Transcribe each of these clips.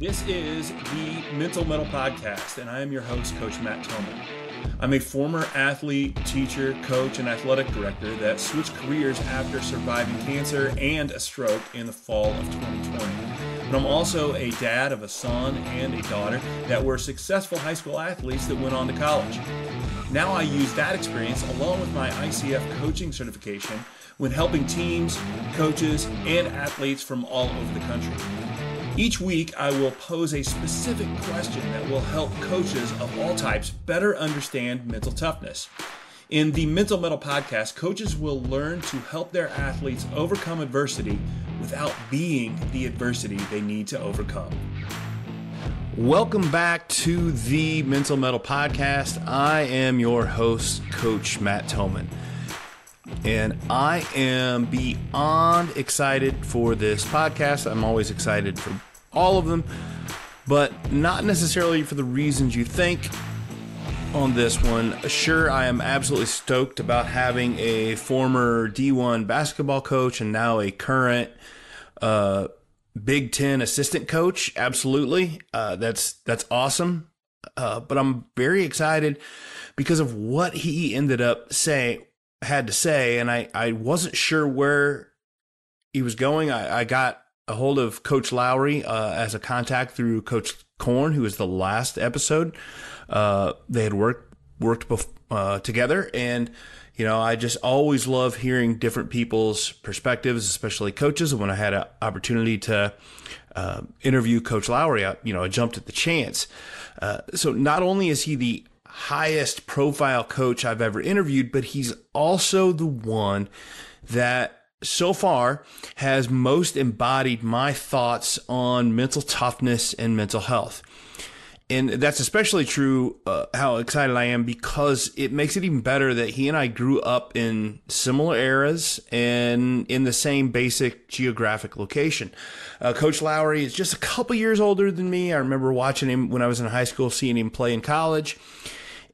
This is the Mental Mettle Podcast, and I am your host, Coach Matt Tillman. I'm a former athlete, teacher, coach, and athletic director that switched careers after surviving cancer and a stroke in the fall of 2020. But I'm also a dad of a son and a daughter that were successful high school athletes that went on to college. Now I use that experience along with my ICF coaching certification when helping teams, coaches, and athletes from all over the country. Each week, I will pose a specific question that will help coaches of all types better understand mental toughness. In the Mental Mettle podcast, coaches will learn to help their athletes overcome adversity without being the adversity they need to overcome. Welcome back to the Mental Mettle podcast. I am your host, Coach Matt Tillman. And I am beyond excited for this podcast. I'm always excited for all of them, but not necessarily for the reasons you think on this one. Sure, I am absolutely stoked about having a former D1 basketball coach and now a current uh, Big Ten assistant coach. Absolutely, uh, that's that's awesome. Uh, but I'm very excited because of what he ended up say had to say, and I I wasn't sure where he was going. I, I got a hold of Coach Lowery uh, as a contact through Coach Corn, who was the last episode. Uh, they had worked worked bef- uh, together, and you know, I just always love hearing different people's perspectives, especially coaches. And when I had an opportunity to uh, interview Coach Lowery, I, you know, I jumped at the chance. Uh, so not only is he the highest profile coach I've ever interviewed, but he's also the one that so far has most embodied my thoughts on mental toughness and mental health. And that's especially true uh, how excited I am because it makes it even better that he and I grew up in similar eras and in the same basic geographic location. Uh, Coach Lowery is just a couple years older than me. I remember watching him when I was in high school, seeing him play in college.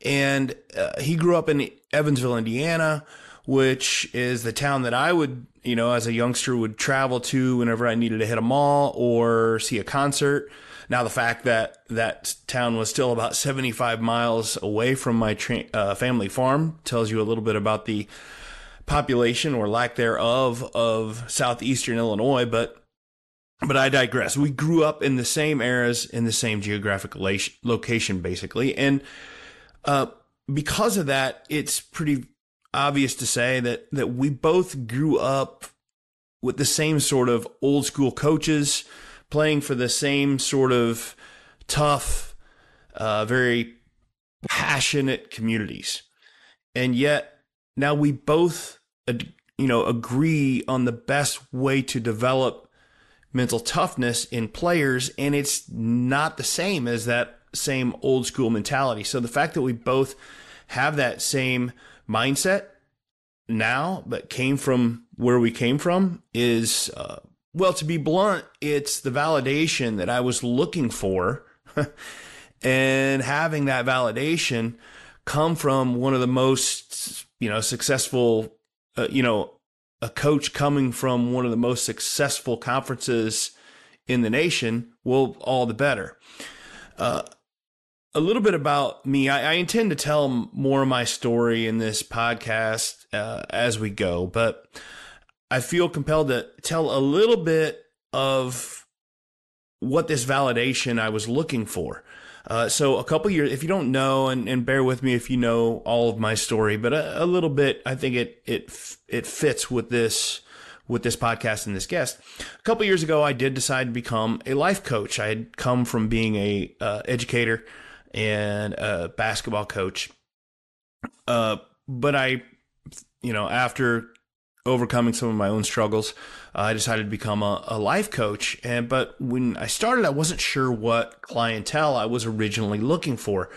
And uh, he grew up in Evansville, Indiana, which is the town that I would you know, as a youngster would travel to whenever I needed to hit a mall or see a concert. Now, the fact that that town was still about 75 miles away from my tra- uh, family farm tells you a little bit about the population or lack thereof of southeastern Illinois, but but I digress. We grew up in the same eras in the same geographic location, basically, and uh, because of that, it's pretty obvious to say that that we both grew up with the same sort of old school coaches, playing for the same sort of tough, uh, very passionate communities, and yet now we both, you know, agree on the best way to develop mental toughness in players, and it's not the same as that same old school mentality. So the fact that we both have that same mindset now, but came from where we came from is, uh, well, to be blunt, it's the validation that I was looking for. and having that validation come from one of the most, you know, successful, uh, you know, a coach coming from one of the most successful conferences in the nation, well, all the better. Uh, a little bit about me. I, I, intend to tell more of my story in this podcast uh, as we go, but I feel compelled to tell a little bit of what this validation I was looking for. Uh, so a couple years, if you don't know, and, and bear with me if you know all of my story, but a, a little bit, I think it it it fits with this with this podcast and this guest. A couple years ago, I did decide to become a life coach. I had come from being a uh, educator and a basketball coach. Uh, but I, you know, after overcoming some of my own struggles, uh, I decided to become a, a life coach. And but when I started, I wasn't sure what clientele I was originally looking for.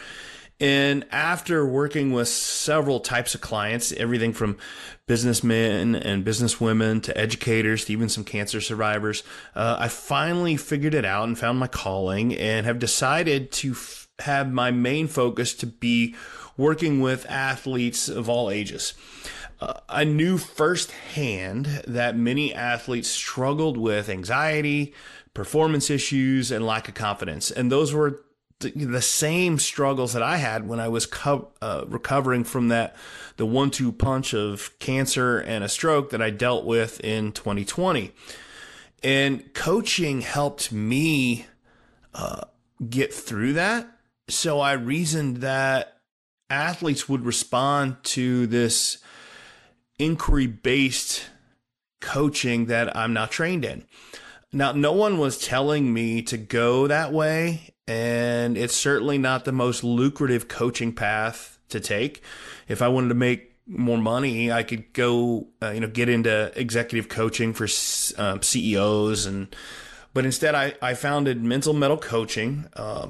And after working with several types of clients, everything from businessmen and businesswomen to educators to even some cancer survivors, uh, I finally figured it out and found my calling and have decided to f- have my main focus to be working with athletes of all ages. uh, I knew firsthand that many athletes struggled with anxiety, performance issues, and lack of confidence. And those were the same struggles that I had when I was co- uh, recovering from that the one-two punch of cancer and a stroke that I dealt with in 2020. And coaching helped me uh, get through that. So I reasoned that athletes would respond to this inquiry-based coaching that I'm not trained in. Now, no one was telling me to go that way and it's certainly not the most lucrative coaching path to take. If I wanted to make more money, I could go, uh, you know, get into executive coaching for um, CEOs, and but instead, I I founded Mental Mettle Coaching, uh,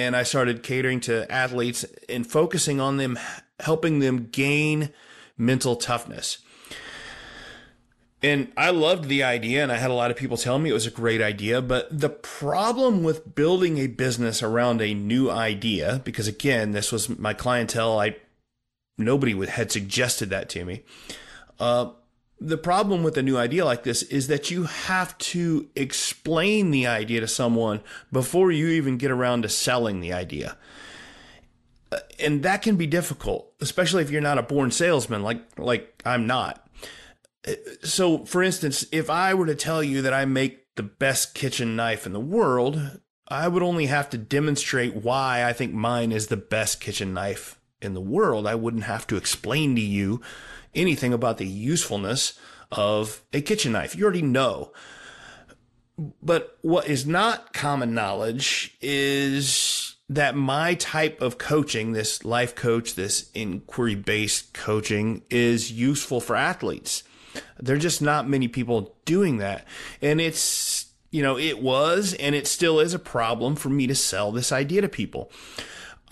and I started catering to athletes and focusing on them, helping them gain mental toughness. And I loved the idea, and I had a lot of people tell me it was a great idea. But the problem with building a business around a new idea, because again, this was my clientele, I nobody had suggested that to me. Uh, the problem with a new idea like this is that you have to explain the idea to someone before you even get around to selling the idea. Uh, and that can be difficult, especially if you're not a born salesman like like I'm not so for instance, if I were to tell you that I make the best kitchen knife in the world, I would only have to demonstrate why I think mine is the best kitchen knife in the world. I wouldn't have to explain to you anything about the usefulness of a kitchen knife. You already know. But what is not common knowledge is that my type of coaching, this life coach, this inquiry based coaching, is useful for athletes. There are just not many people doing that. And it's, you know, it was and it still is a problem for me to sell this idea to people.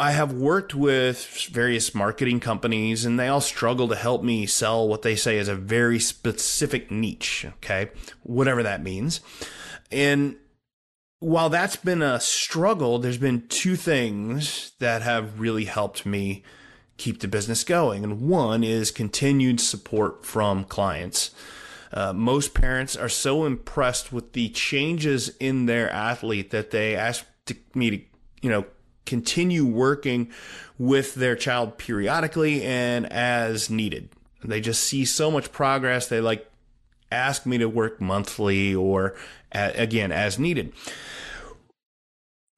I have worked with various marketing companies and they all struggle to help me sell what they say is a very specific niche. Okay. Whatever that means. And while that's been a struggle, there's been two things that have really helped me keep the business going. And one is continued support from clients. Uh, most parents are so impressed with the changes in their athlete that they ask to, me to, you know, continue working with their child periodically and as needed. They just see so much progress. They like ask me to work monthly or again as needed.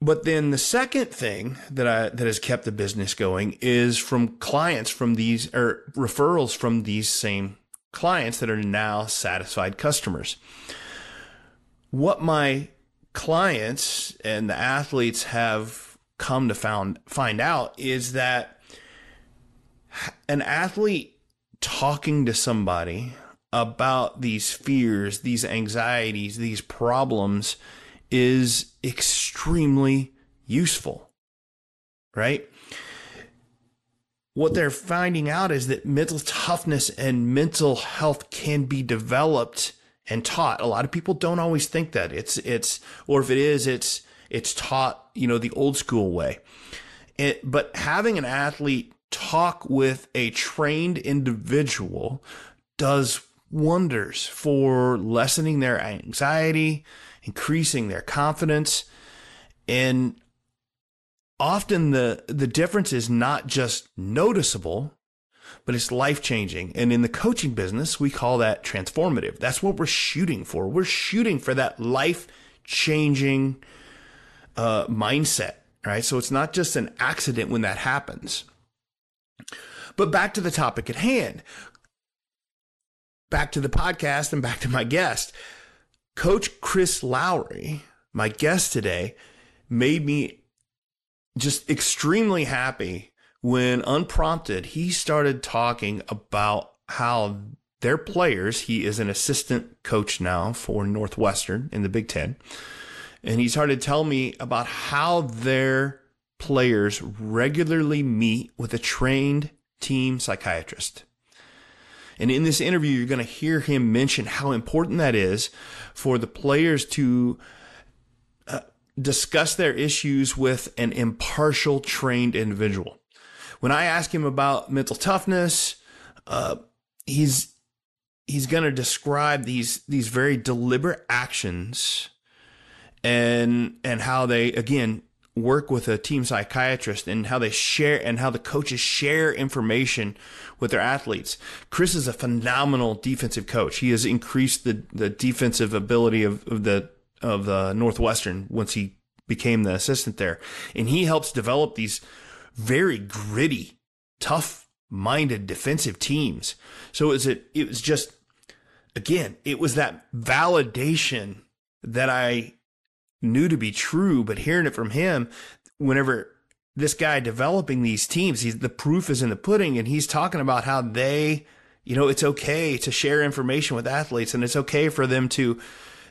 But then the second thing that I that has kept the business going is from clients from these or referrals from these same clients that are now satisfied customers. What my clients and the athletes have come to found find out is that an athlete talking to somebody about these fears, these anxieties, these problems is extremely useful, right? What they're finding out is that mental toughness and mental health can be developed and taught. A lot of people don't always think that it's, it's, or if it is, it's, it's taught, you know, the old school way. It, but having an athlete talk with a trained individual does wonders for lessening their anxiety, increasing their confidence. And often the, the difference is not just noticeable, but it's life changing. And in the coaching business, we call that transformative. That's what we're shooting for. We're shooting for that life changing uh, mindset, right? So it's not just an accident when that happens. But back to the topic at hand, back to the podcast and back to my guest. Coach Chris Lowery, my guest today, made me just extremely happy when unprompted he started talking about how their players, he is an assistant coach now for Northwestern in the Big Ten. And he started telling me about how their players regularly meet with a trained team psychiatrist. And in this interview, you're going to hear him mention how important that is for the players to uh, discuss their issues with an impartial, trained individual. When I ask him about mental toughness, uh, he's he's going to describe these these very deliberate actions and and how they again work with a team psychiatrist and how they share and how the coaches share information with their athletes. Chris is a phenomenal defensive coach. He has increased the, the defensive ability of, of the of the Northwestern once he became the assistant there. And he helps develop these very gritty, tough minded defensive teams. So it it was just, again, it was that validation that I knew to be true, but hearing it from him, whenever this guy developing these teams, he's, the proof is in the pudding and he's talking about how they, you know, it's okay to share information with athletes and it's okay for them to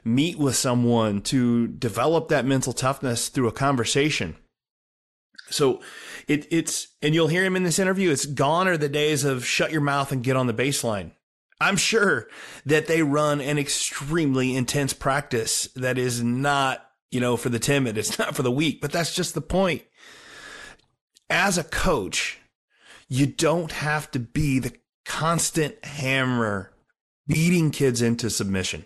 meet with someone to develop that mental toughness through a conversation. So it, it's, and you'll hear him in this interview. It's gone are the days of shut your mouth and get on the baseline. I'm sure that they run an extremely intense practice that is not, you know, for the timid. It's not for the weak, but that's just the point. As a coach, you don't have to be the constant hammer beating kids into submission.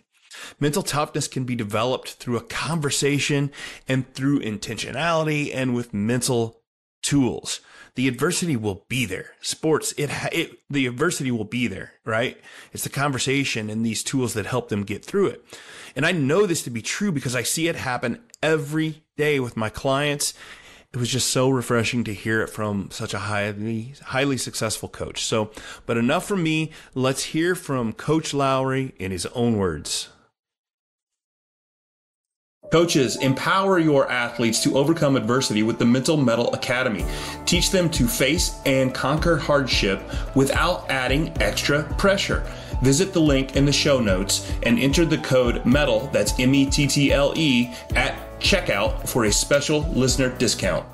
Mental toughness can be developed through a conversation and through intentionality and with mental tools. The adversity will be there. Sports, it, it, the adversity will be there, right? It's the conversation and these tools that help them get through it. And I know this to be true because I see it happen every day with my clients. It was just so refreshing to hear it from such a highly, highly successful coach. So, but enough from me. Let's hear from Coach Lowery in his own words. Coaches, empower your athletes to overcome adversity with the Mental Mettle Academy. Teach them to face and conquer hardship without adding extra pressure. Visit the link in the show notes and enter the code METTLE, that's M E T T L E, at checkout for a special listener discount.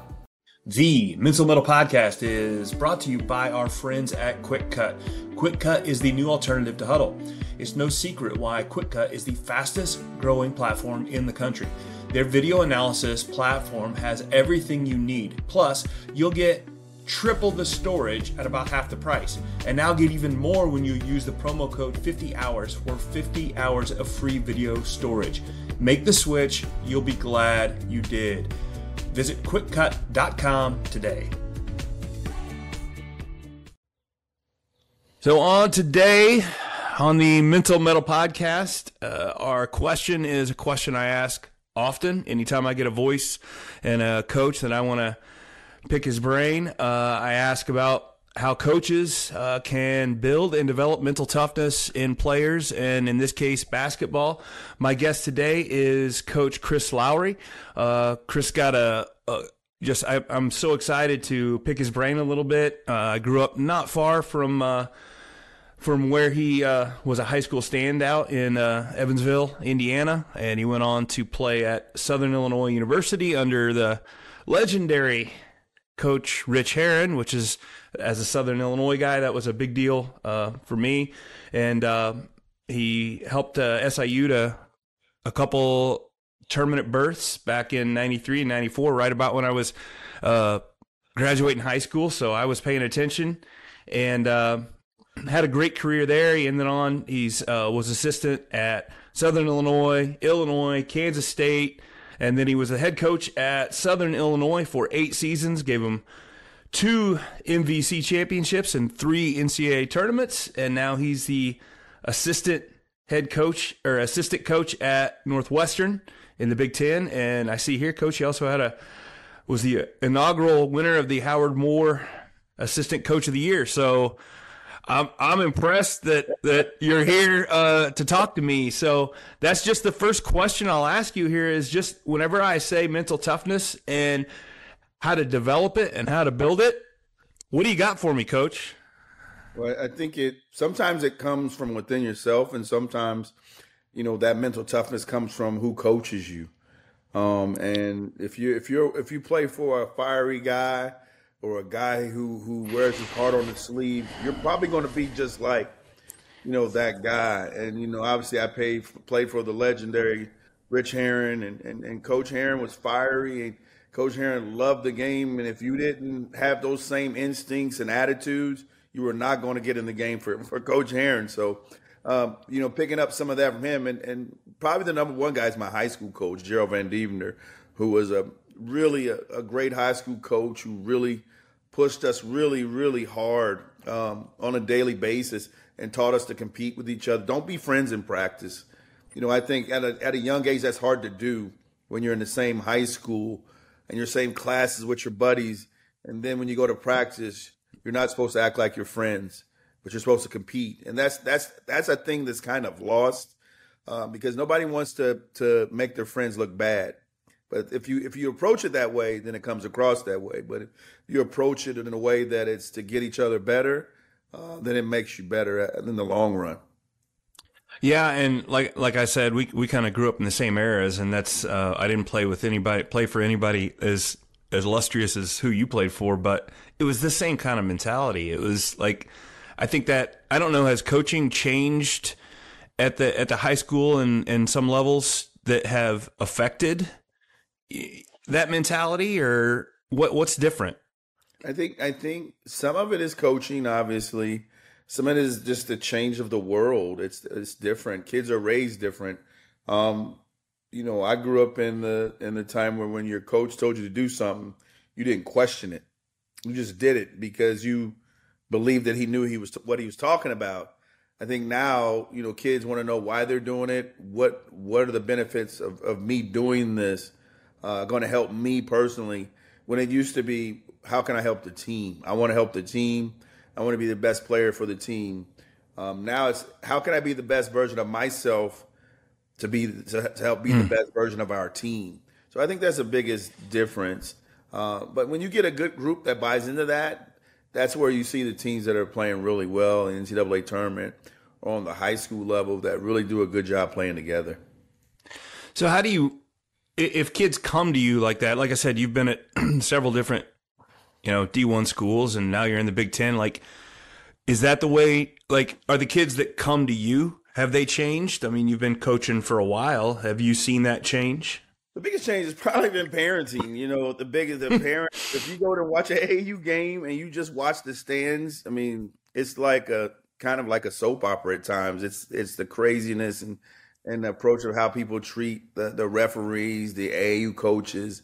The Mental Mettle Podcast is brought to you by our friends at Qwikcut. Qwikcut is the new alternative to Huddle. It's no secret why Qwikcut is the fastest growing platform in the country. Their video analysis platform has everything you need. Plus, you'll get triple the storage at about half the price. And now get even more when you use the promo code 50 hours for 50 hours of free video storage. Make the switch, you'll be glad you did. Visit qwikcut.com today. So, on today on the Mental Mettle podcast, uh, our question is a question I ask often anytime I get a voice and a coach that I want to pick his brain. Uh, I ask about how coaches uh, can build and develop mental toughness in players, and in this case, basketball. My guest today is Coach Chris Lowery. Uh, Chris got a, a just I, am so excited to pick his brain a little bit. Uh, I grew up not far from uh, from where he uh, was a high school standout in Evansville, Indiana, and he went on to play at Southern Illinois University under the legendary coach Rich Herrin, which is as a Southern Illinois guy, that was a big deal uh, for me. And uh, he helped uh, SIU to a couple tournament berths back in 93 and 94, right about when I was uh, graduating high school. So I was paying attention and uh, had a great career there. He ended on, he's uh, was assistant at Southern Illinois, Illinois, Kansas State. And then he was a head coach at Southern Illinois for eight seasons, gave him two MVC championships and three NCAA tournaments, and now he's the assistant head coach or assistant coach at Northwestern in the Big Ten. And I see here, coach, he also had a was the inaugural winner of the Howard Moore Assistant Coach of the Year. So I'm I'm impressed that that you're here uh, to talk to me. So that's just the first question I'll ask you here is just whenever I say mental toughness and how to develop it and how to build it. What do you got for me, coach? Well, I think it sometimes it comes from within yourself, and sometimes, you know, that mental toughness comes from who coaches you. Um, and if you if you if you play for a fiery guy or a guy who who wears his heart on his sleeve, you're probably going to be just like, you know, that guy. And you know, obviously, I paid played for the legendary Rich Herrin, and, and, and Coach Herrin was fiery. And, Coach Herrin loved the game, and if you didn't have those same instincts and attitudes, you were not going to get in the game for for Coach Herrin. So, um, you know, picking up some of that from him, and and probably the number one guy is my high school coach, Gerald Van Devender, who was a really a, a great high school coach who really pushed us really really hard um, on a daily basis and taught us to compete with each other. Don't be friends in practice. You know, I think at a, at a young age that's hard to do when you're in the same high school and your same classes with your buddies, and then when you go to practice, you're not supposed to act like your friends, but you're supposed to compete, and that's that's that's a thing that's kind of lost uh, because nobody wants to to make their friends look bad. But if you if you approach it that way, then it comes across that way. But if you approach it in a way that it's to get each other better, uh, then it makes you better in the long run. Yeah, and like like I said, we we kind of grew up in the same eras, and that's uh, I didn't play with anybody, play for anybody as as illustrious as who you played for, but it was the same kind of mentality. It was like I think that I don't know has coaching changed at the at the high school and and some levels that have affected that mentality, or what what's different? I think I think some of it is coaching, obviously. Some of it is just the change of the world. It's it's different. Kids are raised different. Um, you know, I grew up in the in the time where when your coach told you to do something, you didn't question it. You just did it because you believed that he knew he was what he was talking about. I think now, you know, kids want to know why they're doing it. What what are the benefits of, of me doing this? Uh, going to help me personally. When it used to be how can I help the team? I want to help the team. I want to be the best player for the team. Um, now it's how can I be the best version of myself to be to, to help be mm. the hmm. best version of our team. So I think that's the biggest difference. Uh, but when you get a good group that buys into that, that's where you see the teams that are playing really well in the NCAA tournament or on the high school level that really do a good job playing together. So how do you, if kids come to you like that, like I said, you've been at several different you know, D1 schools and now you're in the Big 10 like is that the way like are the kids that come to you have they changed? I mean, you've been coaching for a while. Have you seen that change? The biggest change has probably been parenting. You know, the biggest the parent. if you go to watch a AU game and you just watch the stands, I mean, it's like a kind of like a soap opera at times. It's it's the craziness and and the approach of how people treat the the referees, the AAU coaches,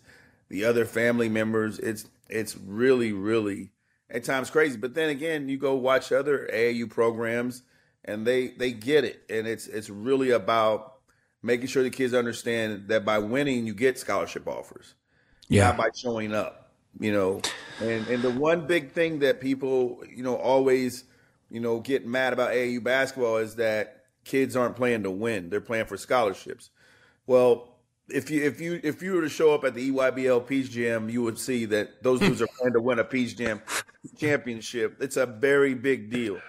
the other family members. It's it's really, really at times crazy. But then again, you go watch other AAU programs and they they get it. And it's it's really about making sure the kids understand that by winning you get scholarship offers. Yeah. Not by showing up. You know. And and the one big thing that people, you know, always, you know, get mad about AAU basketball is that kids aren't playing to win. They're playing for scholarships. Well, if you if you if you were to show up at the EYBL Peach Jam, you would see that those dudes are playing to win a Peach Jam championship. It's a very big deal.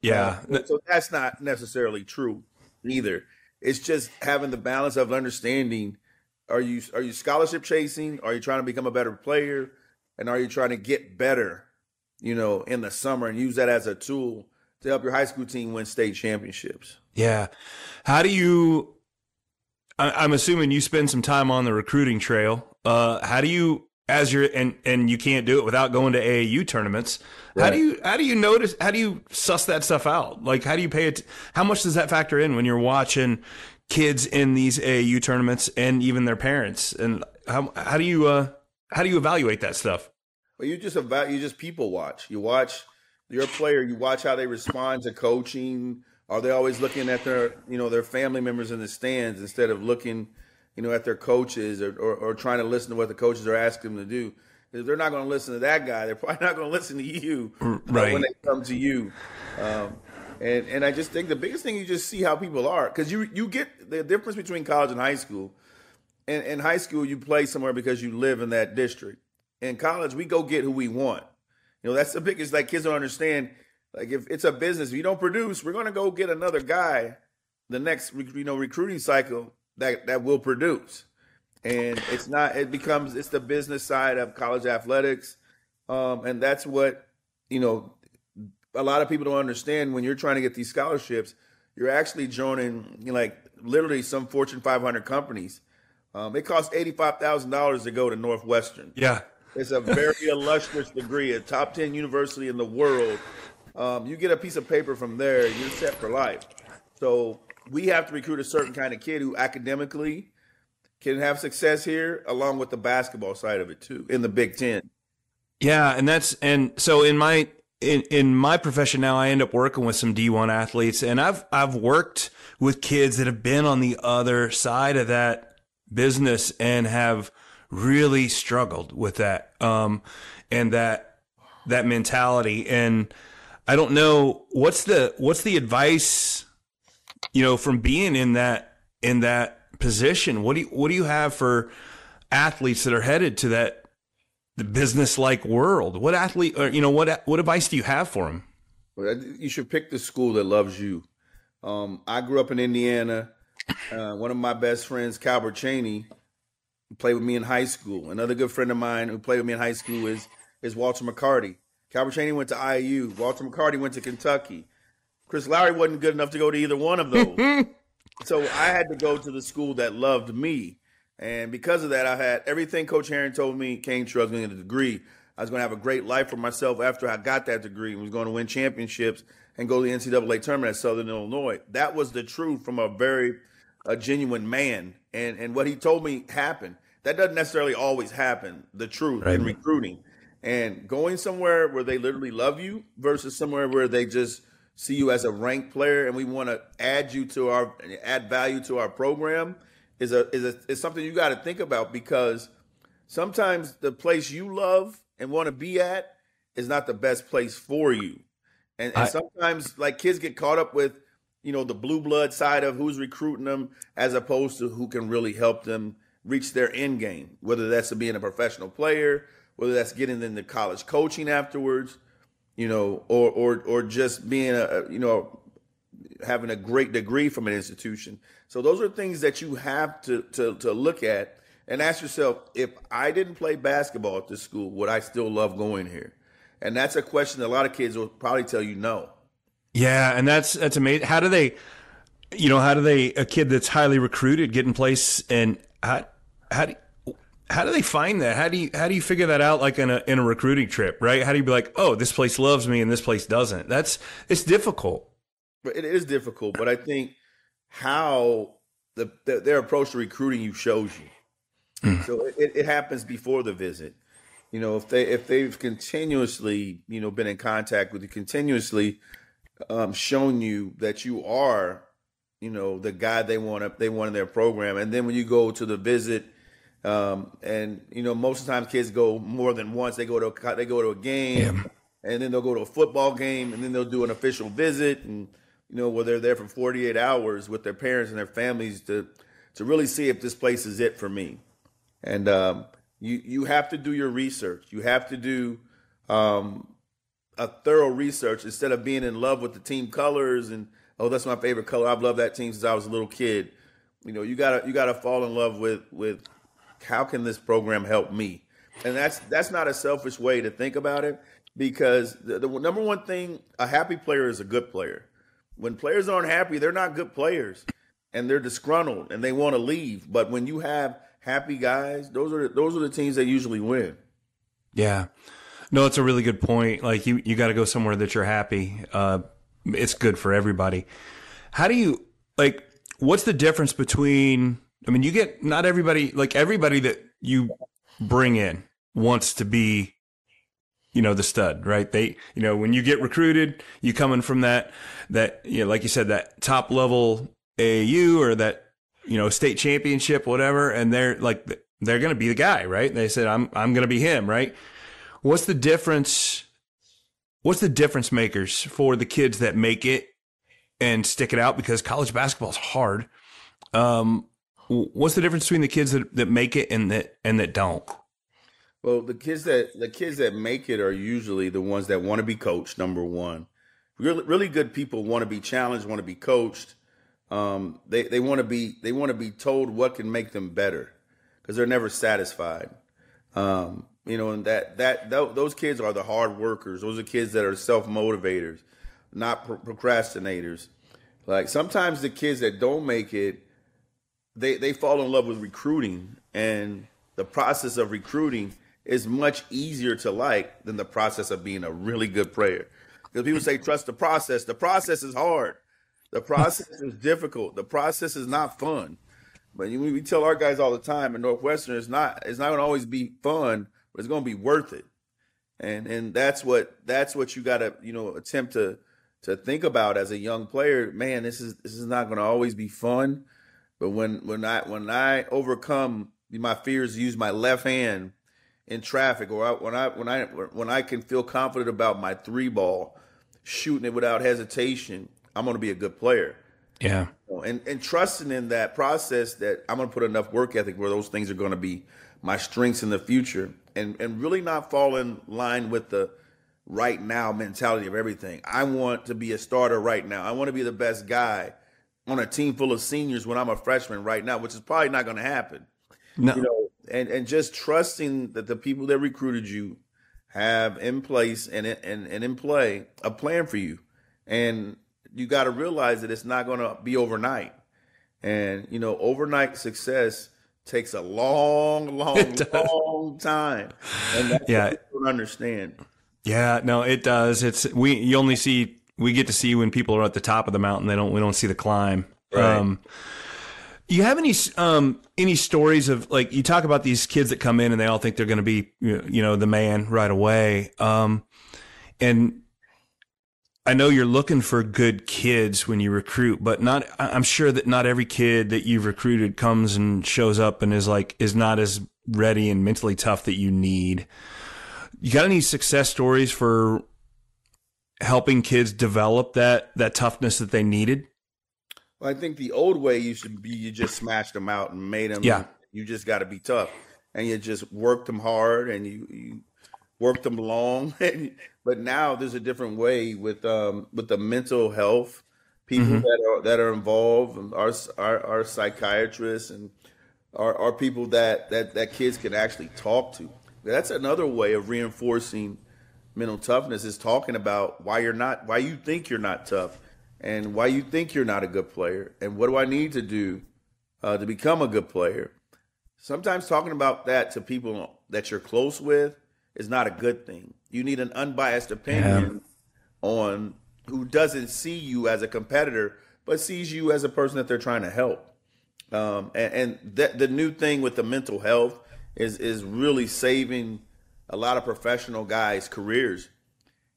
Yeah. Uh, so that's not necessarily true either. It's just having the balance of understanding are you are you scholarship chasing? Are you trying to become a better player? And are you trying to get better, you know, in the summer and use that as a tool to help your high school team win state championships? Yeah. How do you I'm assuming you spend some time on the recruiting trail. Uh, how do you, as you're, and and you can't do it without going to AAU tournaments. Right. How do you how do you notice? How do you suss that stuff out? Like, how do you pay it? How much does that factor in when you're watching kids in these AAU tournaments and even their parents? And how how do you uh how do you evaluate that stuff? Well, you just about you just people watch. You watch your player. You watch how they respond to coaching are they always looking at their, you know, their family members in the stands instead of looking, you know, at their coaches or, or, or trying to listen to what the coaches are asking them to do? If they're not going to listen to that guy, they're probably not going to listen to you right. when they come to you. Um, and and I just think the biggest thing you just see how people are because you you get the difference between college and high school. In, in high school, you play somewhere because you live in that district. In college, we go get who we want. You know, that's the biggest. Like kids don't understand like if it's a business, if you don't produce, we're going to go get another guy the next you know recruiting cycle that that will produce. And it's not it becomes it's the business side of college athletics. Um, and that's what, you know, a lot of people don't understand when you're trying to get these scholarships, you're actually joining you know, like literally some Fortune 500 companies. Um, it costs $85,000 to go to Northwestern. Yeah. It's a very illustrious degree, a top 10 university in the world um, you get a piece of paper from there, you're set for life. So we have to recruit a certain kind of kid who academically can have success here, along with the basketball side of it too, in the Big Ten. Yeah, and that's and so in my in in my profession now, I end up working with some D1 athletes, and I've I've worked with kids that have been on the other side of that business and have really struggled with that um, and that that mentality. And I don't know what's the what's the advice, you know, from being in that in that position. What do you what do you have for athletes that are headed to that the business like world? What athlete or you know what what advice do you have for them? You should pick the school that loves you. Um, I grew up in Indiana. Uh, one of my best friends, Calbert Cheaney, played with me in high school. Another good friend of mine who played with me in high school is is Walter McCarty. Calbert Cheaney went to IU. Walter McCarty went to Kentucky. Chris Lowery wasn't good enough to go to either one of those. so I had to go to the school that loved me. And because of that, I had everything Coach Herrin told me came true. I was going to get a degree. I was going to have a great life for myself after I got that degree. I was going to win championships and go to the NCAA tournament at Southern Illinois. That was the truth from a very a genuine man. And and what he told me happened. That doesn't necessarily always happen. The truth right. in recruiting and going somewhere where they literally love you versus somewhere where they just see you as a ranked player and we want to add you to our add value to our program is a is a is something you got to think about because sometimes the place you love and want to be at is not the best place for you. And, and I, sometimes like kids get caught up with you know the blue blood side of who's recruiting them as opposed to who can really help them reach their end game, whether that's to being a professional player, whether that's getting into college coaching afterwards, you know, or or or just being a you know having a great degree from an institution. So those are things that you have to to to look at and ask yourself, if I didn't play basketball at this school, would I still love going here? And that's a question that a lot of kids will probably tell you no. Yeah, and that's that's amazing. How do they you know, how do they a kid that's highly recruited get in place and how how do how do they find that? How do you how do you figure that out like in a in a recruiting trip, right? How do you be like, "Oh, this place loves me and this place doesn't?" That's it's difficult. But it is difficult, but I think how the, the their approach to recruiting you shows you. Mm. So it, it happens before the visit. You know, if they if they've continuously, you know, been in contact with you, continuously um, shown you that you are, you know, the guy they want to, they want in their program, and then when you go to the visit, um, and you know, most of the times kids go more than once. They go to a, they go to a game, yeah. and then they'll go to a football game, and then they'll do an official visit, and you know, where they're there for 48 hours with their parents and their families to to really see if this place is it for me. And um, you you have to do your research. You have to do um, a thorough research instead of being in love with the team colors and oh that's my favorite color. I've loved that team since I was a little kid. You know, you gotta you gotta fall in love with with how can this program help me? And that's that's not a selfish way to think about it because the, the number one thing a happy player is a good player when players aren't happy, they're not good players, and they're disgruntled and they want to leave. But when you have happy guys, those are those are the teams that usually win. Yeah, no, it's a really good point. Like you, you got to go somewhere that you're happy. Uh, it's good for everybody. How do you like? What's the difference between? I mean, you get not everybody like everybody that you bring in wants to be you know, the stud, right? They, you know, when you get recruited, you coming from that, that, you know, like you said, that top level AAU or that, you know, state championship, whatever. And they're like, they're going to be the guy, right? They said, I'm, I'm going to be him, right? What's the difference? What's the difference makers for the kids that make it and stick it out? Because college basketball is hard. Um, what's the difference between the kids that, that make it and that, and that don't? Well, the kids that the kids that make it are usually the ones that want to be coached. Number one, really, really good people want to be challenged, want to be coached. Um, they they want to be they want to be told what can make them better because they're never satisfied. Um, you know, and that that those kids are the hard workers. Those are kids that are self motivators, not procrastinators. Like sometimes the kids that don't make it, they they fall in love with recruiting and the process of recruiting is much easier to like than the process of being a really good player. because people say trust the process. The process is hard. The process is difficult. The process is not fun. But we tell our guys all the time at Northwestern, it's not it's not going to always be fun, but it's going to be worth it. And and that's what that's what you got to you know attempt to to think about as a young player. Man, this is this is not going to always be fun, but when when I when I overcome my fears, use my left hand in traffic, or I, when I when I when I can feel confident about my three ball, shooting it without hesitation, I'm going to be a good player. Yeah. And and trusting in that process that I'm going to put enough work ethic where those things are going to be my strengths in the future, and and really not fall in line with the right now mentality of everything. I want to be a starter right now. I want to be the best guy on a team full of seniors when I'm a freshman right now, which is probably not going to happen. No. You know, and and just trusting that the people that recruited you have in place and and and in play a plan for you, and you got to realize that it's not going to be overnight. And you know, overnight success takes a long, long, long time, and that's yeah, what don't understand. Yeah, no, it does. It's we. You only see we get to see when people are at the top of the mountain. They don't. We don't see the climb. Right. Um, you have any um any stories of like you talk about these kids that come in and they all think they're going to be you know the man right away. Um, and I know you're looking for good kids when you recruit, but not. I'm sure that not every kid that you've recruited comes and shows up and is like is not as ready and mentally tough that you need. You got any success stories for helping kids develop that that toughness that they needed? Well, I think the old way used to be you just smashed them out and made them. Yeah. You just got to be tough, and you just worked them hard, and you you worked them long. but now there's a different way with um with the mental health people Mm-hmm. that are that are involved, and our our, our psychiatrists and our, our people that, that that kids can actually talk to. That's another way of reinforcing mental toughness is talking about why you're not why you think you're not tough and why you think you're not a good player and what do I need to do uh, to become a good player. Sometimes talking about that to people that you're close with is not a good thing. You need an unbiased opinion on who doesn't see you as a competitor but sees you as a person that they're trying to help. Um, and and that, the new thing with the mental health is is really saving a lot of professional guys' careers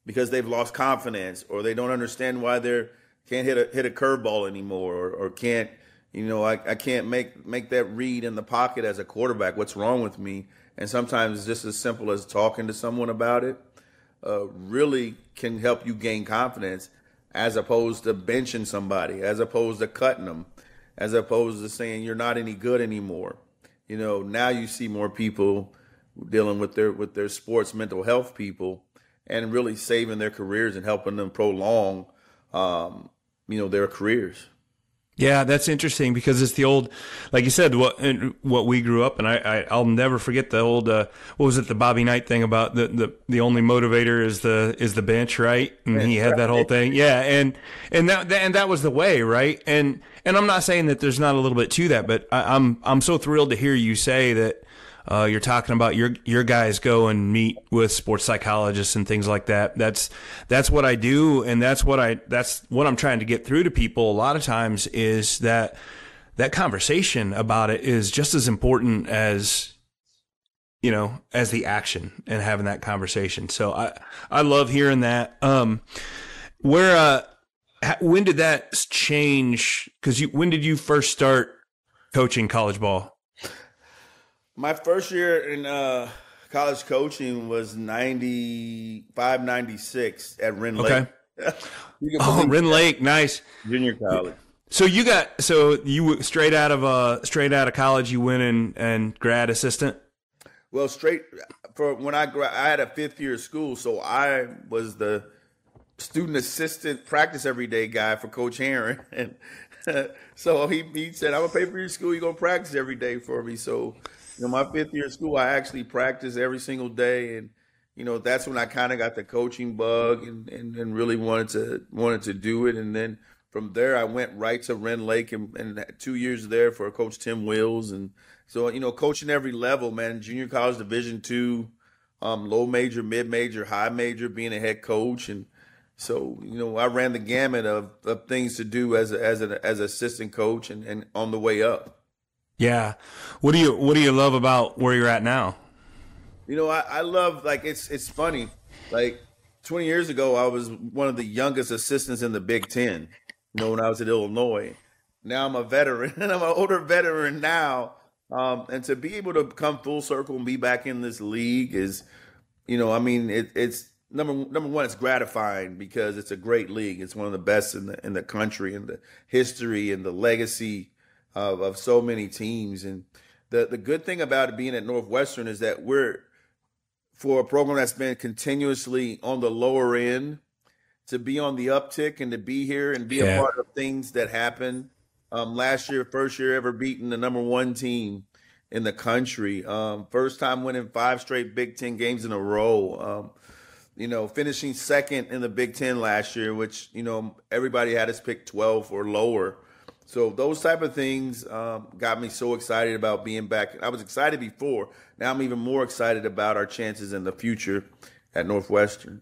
because they've lost confidence or they don't understand why they can't hit a hit a curveball anymore or, or can't you know I, I can't make make that read in the pocket as a quarterback. What's wrong with me? And sometimes it's just as simple as talking to someone about it. Uh, really can help you gain confidence as opposed to benching somebody, as opposed to cutting them, as opposed to saying you're not any good anymore. You know, now you see more people dealing with their with their sports mental health people and really saving their careers and helping them prolong um, you know, their careers. Yeah, that's interesting because it's the old, like you said, what what we grew up, and I, I will never forget the old uh, what was it the Bobby Knight thing about the, the the only motivator is the is the bench, right? And he had that whole thing, yeah, and and that and that was the way, right? And and I'm not saying that there's not a little bit to that, but I, I'm I'm so thrilled to hear you say that uh, you're talking about your your guys go and meet with sports psychologists and things like that. That's that's what I do, and that's what I that's what I'm trying to get through to people. A lot of times is that that conversation about it is just as important as you know as the action and having that conversation. So I I love hearing that. Um, where uh, when did that change? Because you when did you first start coaching college ball? My first year in uh, college coaching was 95, 96 at Rend Lake. Okay. you can Oh, Rend Lake, nice. junior college. So you got so you straight out of uh straight out of college you went in and grad assistant. Well, straight for when I gra- I had a fifth year of school, so I was the student assistant practice every day guy for Coach Herrin, and so he he said, "I'm gonna pay for your school. You're gonna practice every day for me." So, you know, my fifth year of school, I actually practiced every single day, and you know that's when I kind of got the coaching bug and, and and really wanted to wanted to do it, and then from there I went right to Rend Lake and, and two years there for Coach Tim Wills, and so you know coaching every level, man, junior college, Division two, um, low major, mid major, high major, being a head coach, and So you know, I ran the gamut of, of things to do as a, as an as assistant coach and, and on the way up. Yeah, what do you what do you love about where you're at now? You know, I, I love like it's it's funny. Like 20 years ago, I was one of the youngest assistants in the Big Ten. You know, when I was at Illinois. Now I'm a veteran, and I'm an older veteran now. Um, and to be able to come full circle and be back in this league is, you know, I mean, it, it's number number one, it's gratifying because it's a great league. It's one of the best in the in the country and the history and the legacy of, of so many teams. And the the good thing about it being at Northwestern is that we're for a program that's been continuously on the lower end to be on the uptick and to be here and be yeah. a part of things that happen. Um, last year, first year ever beating the number one team in the country. Um, first time winning five straight Big Ten games in a row. Um, you know, finishing second in the Big Ten last year, which you know everybody had us pick twelve or lower. So those type of things um, got me so excited about being back. I was excited before. Now I'm even more excited about our chances in the future at Northwestern.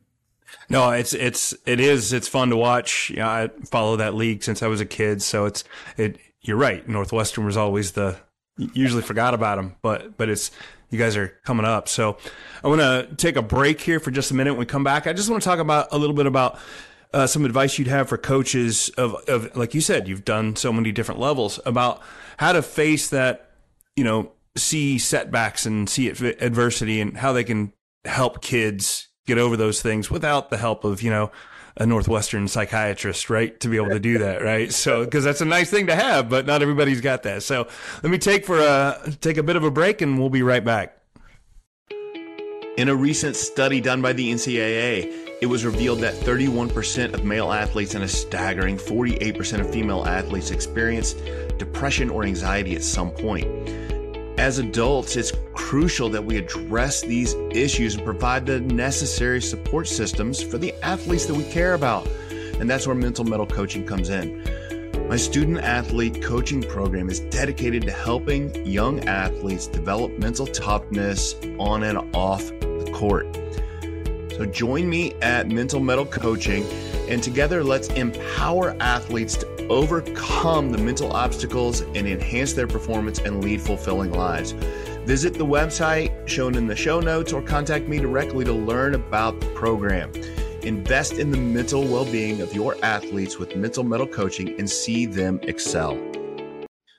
No, it's it's it is it's fun to watch. Yeah, I follow that league since I was a kid, so it's it. You're right. Northwestern was always the usually forgot about them, but but it's you guys are coming up. So I want to take a break here for just a minute. When we come back, I just want to talk about a little bit about uh, some advice you'd have for coaches of, of, like you said, you've done so many different levels about how to face that, you know, see setbacks and see adversity and how they can help kids get over those things without the help of, you know, a Northwestern psychiatrist, right? To be able to do that, right? So, cause that's a nice thing to have, but not everybody's got that. So let me take for a, take a bit of a break and we'll be right back. In a recent study done by the NCAA, it was revealed that 31% of male athletes and a staggering 48% of female athletes experience depression or anxiety at some point. As adults, it's crucial that we address these issues and provide the necessary support systems for the athletes that we care about. And that's where mental mettle coaching comes in. My student athlete coaching program is dedicated to helping young athletes develop mental toughness on and off the court. So join me at Mental Mettle Coaching, and together let's empower athletes to overcome the mental obstacles and enhance their performance and lead fulfilling lives. Visit the website shown in the show notes or contact me directly to learn about the program. Invest in the mental well being of your athletes with Mental Mettle Coaching and see them excel.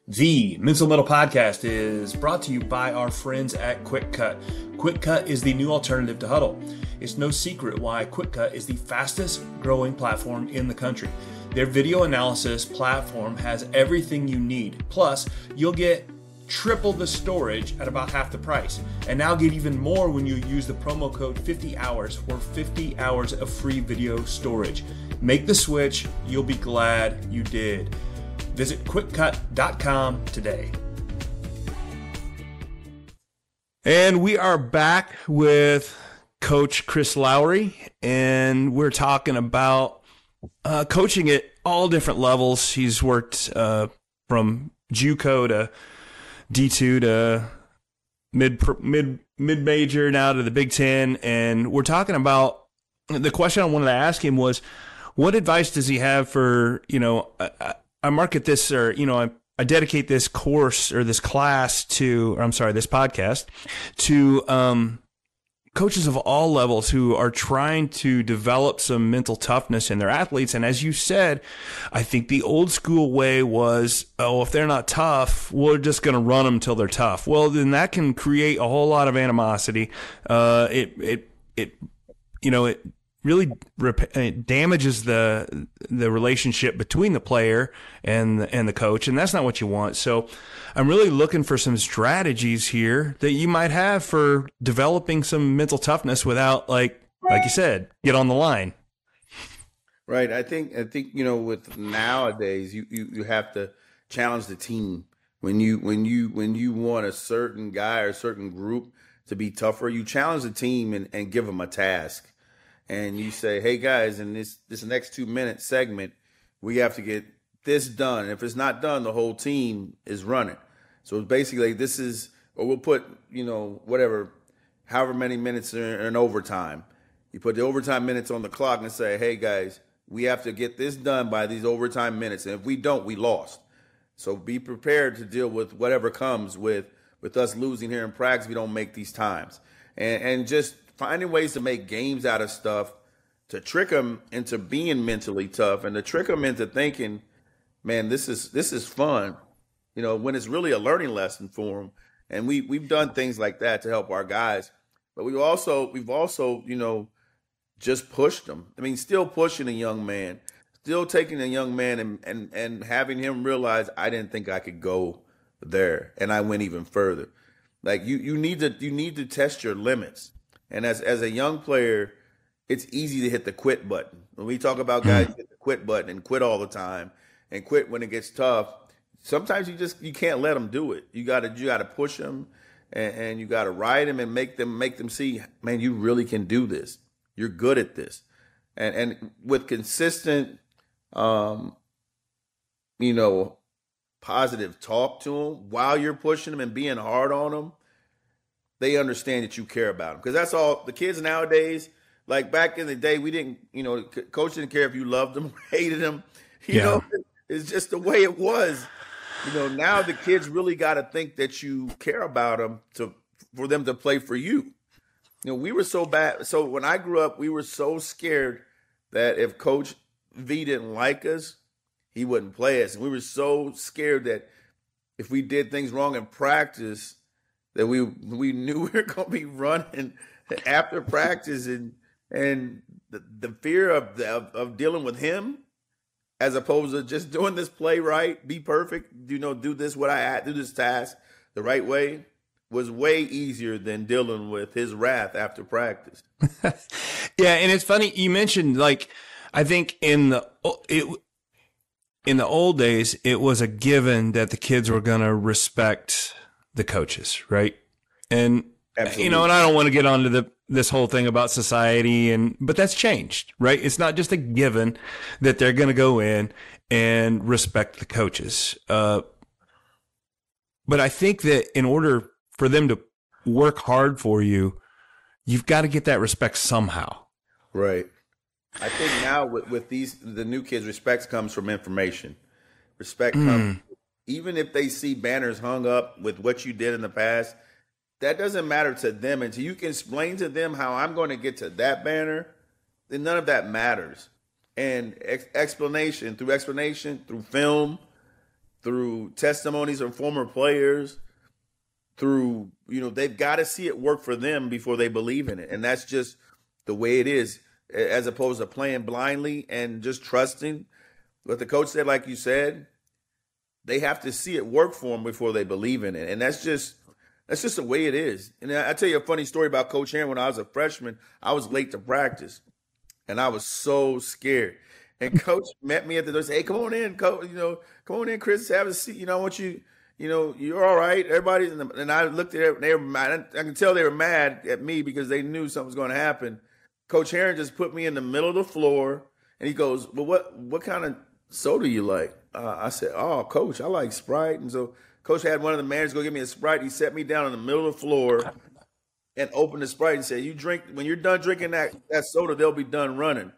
The Mental Mettle Podcast is brought to you by our friends at Qwikcut. Quick Cut is the new alternative to Hudl. It's no secret why Qwikcut is the fastest growing platform in the country. Their video analysis platform has everything you need. Plus, you'll get triple the storage at about half the price. And now get even more when you use the promo code 50 hours for 50 hours of free video storage. Make the switch, you'll be glad you did. Visit qwikcut.com today. And we are back with Coach Chris Lowery, and we're talking about uh, coaching at all different levels. He's worked uh, from JUCO to D2 to mid mid mid major now to the Big Ten, and we're talking about the question I wanted to ask him was, what advice does he have for you know? I, I market this or you know I I dedicate this course or this class to, I'm sorry, this podcast to um, coaches of all levels who are trying to develop some mental toughness in their athletes. And as you said, I think the old school way was, oh, if they're not tough, we're just going to run them till they're tough. Well, then that can create a whole lot of animosity. Uh, it, it, it, you know, it really rep- uh, damages the the relationship between the player and the, and the coach, and that's not what you want. So, I'm really looking for some strategies here that you might have for developing some mental toughness without, like like you said, get on the line. Right. I think I think you know with nowadays you you, you have to challenge the team when you when you when you want a certain guy or a certain group to be tougher. You challenge the team and, and give them a task and you say, "Hey guys, in this this next two minute segment, we have to get this done. If it's not done, the whole team is running." So basically this is, or we'll put you know whatever, however many minutes in, in overtime, You put the overtime minutes on the clock and say, "Hey guys, we have to get this done by these overtime minutes, and if we don't, we lost." So be prepared to deal with whatever comes with with us losing here in practice. We don't make these times, and and just finding ways to make games out of stuff to trick them into being mentally tough and to trick them into thinking, man, this is this is fun, you know, when it's really a learning lesson for them. And we we've done things like that to help our guys, but we also we've also you know just pushed them. I mean, still pushing a young man, still taking a young man and and and having him realize I didn't think I could go there, and I went even further. Like you you need to you need to test your limits. And as as a young player, it's easy to hit the quit button. When we talk about guys hit the quit button and quit all the time and quit when it gets tough, sometimes you just you can't let them do it. You got to you got to push them and, and you got to ride them and make them make them see, man, you really can do this. You're good at this. And and with consistent um you know positive talk to them while you're pushing them and being hard on them, they understand that you care about them. Because that's all the kids nowadays like back in the day, we didn't, you know, coach didn't care if you loved them, or hated them. You yeah. know, it's just the way it was. You know, now the kids really got to think that you care about them to for them to play for you. You know, we were so bad. So when I grew up, we were so scared that if Coach V didn't like us, he wouldn't play us, and we were so scared that if we did things wrong in practice, that we we knew we were going to be running after practice and and the, the fear of, the, of, of dealing with him as opposed to just doing this play right, be perfect, you know, do this what I had, do this task the right way was way easier than dealing with his wrath after practice. yeah, and it's funny you mentioned like I think in the it in the old days it was a given that the kids were going to respect the coaches, right? And Absolutely. you know, and I don't want to get onto the this whole thing about society and but that's changed right it's not just a given that they're going to go in and respect the coaches uh, but i think that in order for them to work hard for you you've got to get that respect somehow right i think now with, with these the new kids respect comes from information respect comes mm. Even if they see banners hung up with what you did in the past that doesn't matter to them until you can explain to them how I'm going to get to that banner. Then none of that matters. And ex- explanation through explanation through film, through testimonies of former players, through you know they've got to see it work for them before they believe in it, and that's just the way it is, as opposed to playing blindly and just trusting. What the coach said, like you said, they have to see it work for them before they believe in it, and that's just that's just the way it is. And I tell you a funny story about Coach Herrin. When I was a freshman, I was late to practice, and I was so scared. And Coach met me at the door. Said, "Hey, come on in, Coach. You know, come on in, Chris. Have a seat. You know, I want you. You know, you're all right. Everybody." And I looked at them. They were mad. I can tell they were mad at me because they knew something was going to happen. Coach Herrin just put me in the middle of the floor, and he goes, "Well, what what kind of soda you like?" Uh, I said, "Oh, Coach, I like Sprite." And so Coach had one of the managers go give me a Sprite. He set me down in the middle of the floor and opened the Sprite and said, "You drink when you're done drinking that that soda, they'll be done running."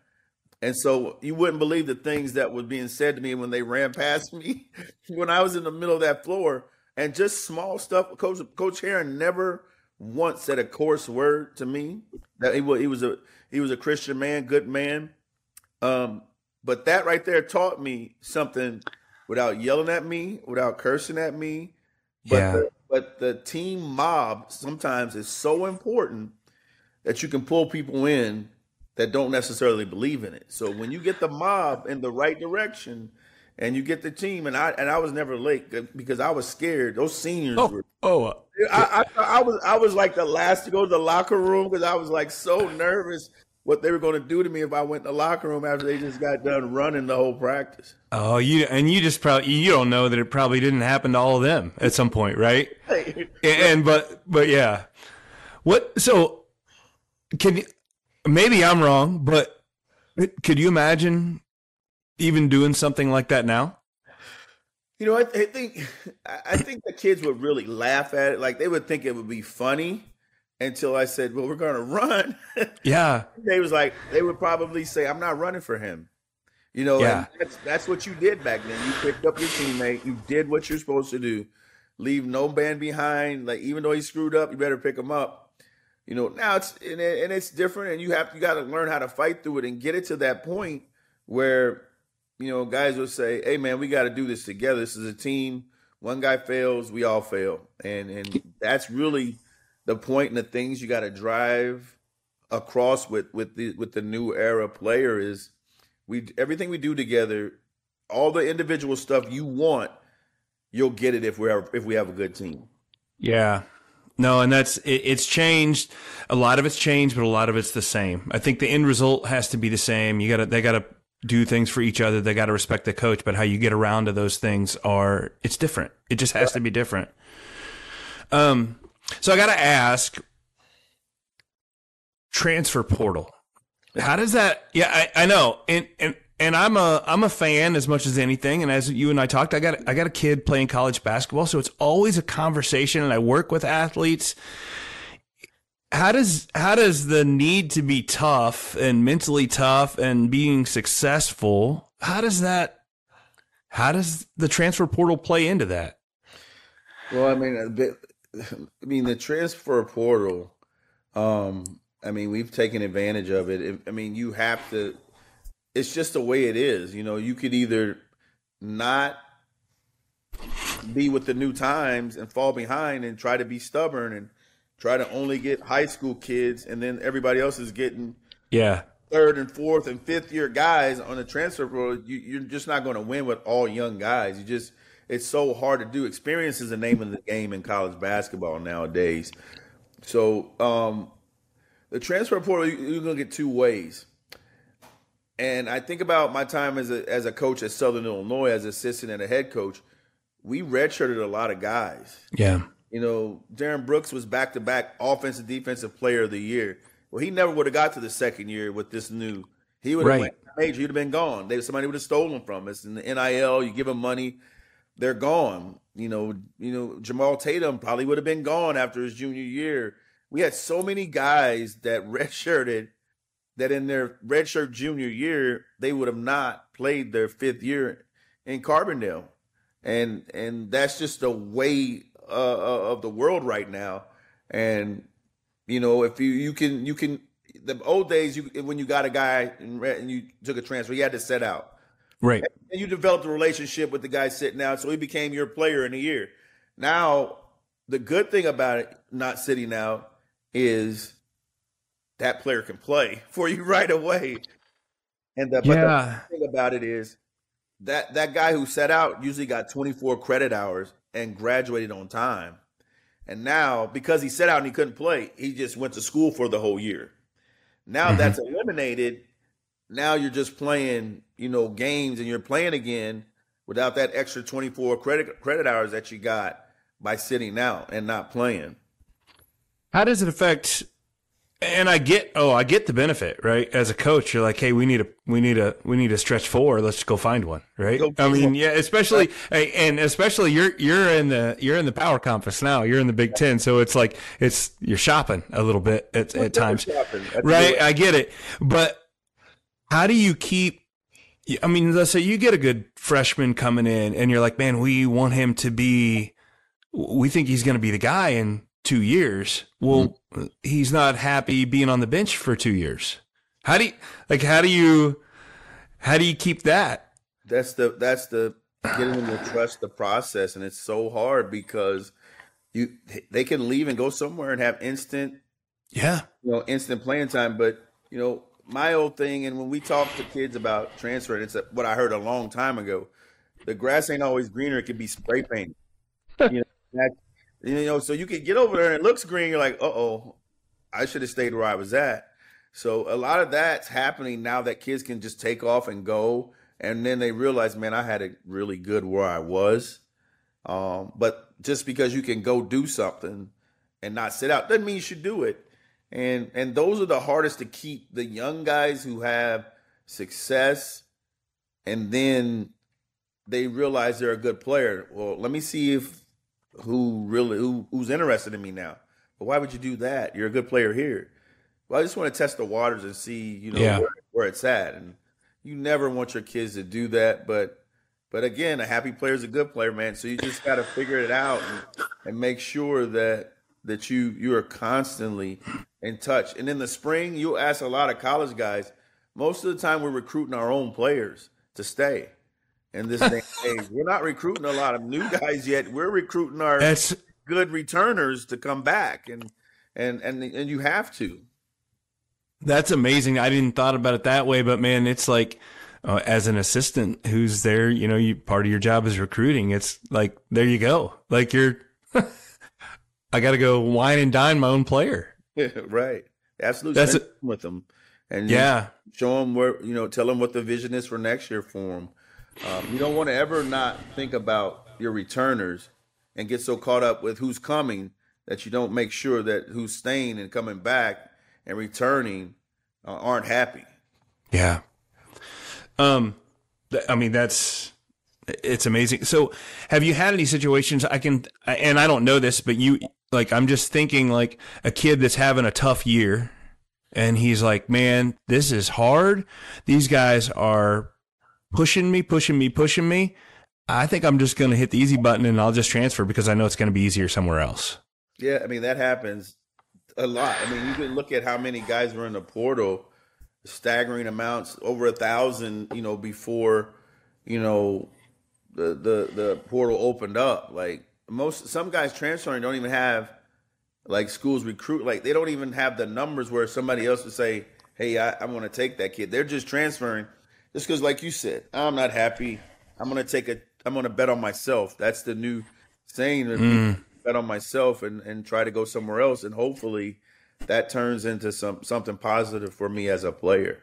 And so you wouldn't believe the things that was being said to me when they ran past me when I was in the middle of that floor, and just small stuff. Coach Coach Herrin never once said a coarse word to me. That he was he was a he was a Christian man, good man. Um, but that right there taught me something without yelling at me, without cursing at me. But yeah. The, but the team mob sometimes is so important that you can pull people in that don't necessarily believe in it. So when you get the mob in the right direction and you get the team, and I and I was never late because I was scared. Those seniors oh, were. Oh, uh, I, I, I was I was like the last to go to the locker room because I was like so nervous what they were going to do to me if I went in the locker room after they just got done running the whole practice. Oh, you and you just probably you don't know that it probably didn't happen to all of them at some point, right? and, and but but yeah, what? So can you? Maybe I'm wrong, but could you imagine even doing something like that now? You know, I, I think I think the kids would really laugh at it. Like they would think it would be funny until I said, "Well, we're going to run." Yeah. they was like, they would probably say, "I'm not running for him." You know, Yeah. and that's that's what you did back then. You picked up your teammate. You did what you're supposed to do. Leave no man behind. Like even though he screwed up, you better pick him up. You know, now it's and, it, and it's different, and you have you got to learn how to fight through it and get it to that point where you know guys will say, "Hey, man, we got to do this together. This is a team. One guy fails, we all fail," and and that's really the point and the things you got to drive across with with the with the new era player is we everything we do together, all the individual stuff you want, you'll get it if we have if we have a good team. Yeah. No, and that's it, it's changed. A lot of it's changed, but a lot of it's the same. I think the end result has to be the same. You got to they got to do things for each other. They got to respect the coach, but how you get around to those things are it's different. It just has to be different. Um so I got to ask transfer portal. How does that Yeah, I, I know. And and and I'm a I'm a fan as much as anything. And as you and I talked, I got I got a kid playing college basketball, so it's always a conversation. And I work with athletes. How does how does the need to be tough and mentally tough and being successful? How does that? How does the transfer portal play into that? Well, I mean, I mean, the transfer portal. Um, I mean, we've taken advantage of it. It- I mean, you have to. It's just the way it is. You know, you could either not be with the new times and fall behind and try to be stubborn and try to only get high school kids, and then everybody else is getting Yeah, third and fourth and fifth year guys on the transfer portal, you, you're just not going to win with all young guys. You just it's so hard to do. Experience is the name of the game in college basketball nowadays. So um, the transfer portal, you- you're going to get two ways. And I think about my time as a as a coach at Southern Illinois, as assistant and a head coach. We redshirted a lot of guys. yeah, You know, Darren Brooks was back to back offensive defensive player of the year. Well, he never would have got to the second year with this new. He would have Right. went major. He'd have been gone. They somebody would have stolen from us in the NIL. You give them money, they're gone. You know, you know Jamaal Tatum probably would have been gone after his junior year. We had so many guys that redshirted that in their redshirt junior year they would have not played their fifth year in Carbondale, and and that's just the way uh, of the world right now. And you know, if you you can you can the old days you when you got a guy and you took a transfer, you had to set out. Right. And you developed a relationship with the guy sitting out, so he became your player in a year. Now, the good thing about it not sitting out is that player can play for you right away. And the, but Yeah. the thing about it is that that guy who set out usually got 24 credit hours and graduated on time. And now, because he set out and he couldn't play, he just went to school for the whole year. Now Mhm. that's eliminated. Now you're just playing, you know, games and you're playing again without that extra 24 credit credit hours that you got by sitting out and not playing. How does it affect? And I get, oh, I get the benefit, right? As a coach, you're like, hey, we need a, we need a, we need a stretch four. Let's go find one, right? Go I mean, one. yeah, especially, and especially you're, you're in the, you're in the power conference now. You're in the Big Ten, so it's like it's you're shopping a little bit at, at times, right? I get it, but how do you keep? I mean, let's say you get a good freshman coming in, and you're like, man, we want him to be we think he's going to be the guy in two years. Well, mm-hmm. he's not happy being on the bench for two years. How do you like? How do you how do you keep that? That's the that's the getting them to trust the process, and it's so hard because you they can leave and go somewhere and have instant Yeah, you know, instant playing time. But you know, my old thing, and when we talk to kids about transferring, it's what I heard a long time ago. The grass ain't always greener; it can be spray painted. you know, that, you know, so you can get over there and it looks green. You're like, uh oh, I should have stayed where I was at. So a lot of that's happening now that kids can just take off and go, and then they realize, man, I had it really good where I was. Um, but just because you can go do something and not sit out doesn't mean you should do it. And and those are the hardest to keep the young guys who have success and then they realize they're a good player. Well, let me see if who really who, who's interested in me now. But why would you do that? You're a good player here. Well, I just want to test the waters and see, you know, Yeah. where, where it's at. And you never want your kids to do that, but but again, a happy player is a good player, man. So you just got to figure it out and, and make sure that that you you are constantly in touch. And in the spring, you'll ask a lot of college guys. Most of the time, we're recruiting our own players to stay. In this day age, we're not recruiting a lot of new guys yet. We're recruiting our That's good returners to come back, and and and and you have to. That's amazing. I didn't thought about it that way, but man, it's like uh, as an assistant who's there, you know, you part of your job is recruiting. It's like there you go. Like you're, I got to go wine and dine my own player. right, absolutely. That's time with them, and Yeah, show them where you know, tell them what the vision is for next year for them. Um, you don't want to ever not think about your returners and get so caught up with who's coming that you don't make sure that who's staying and coming back and returning uh, aren't happy. yeah. Um, th- I mean that's it's amazing. So, have you had any situations? I can, and I don't know this, but you like I'm just thinking like a kid that's having a tough year, and he's like, man, this is hard. These guys are pushing me, pushing me, pushing me. I think I'm just going to hit the easy button and I'll just transfer because I know it's going to be easier somewhere else. Yeah, I mean that happens a lot. I mean, you can look at how many guys were in the portal, staggering amounts, over a thousand. You know, before you know the the the portal opened up. Like most, some guys transferring don't even have like schools recruit. Like they don't even have the numbers where somebody else would say, "Hey, I, I want to take that kid." They're just transferring just because, like you said, I'm not happy. I'm gonna take a. I'm gonna bet on myself. That's the new saying. people mm. Bet on myself and and try to go somewhere else, and hopefully that turns into some something positive for me as a player.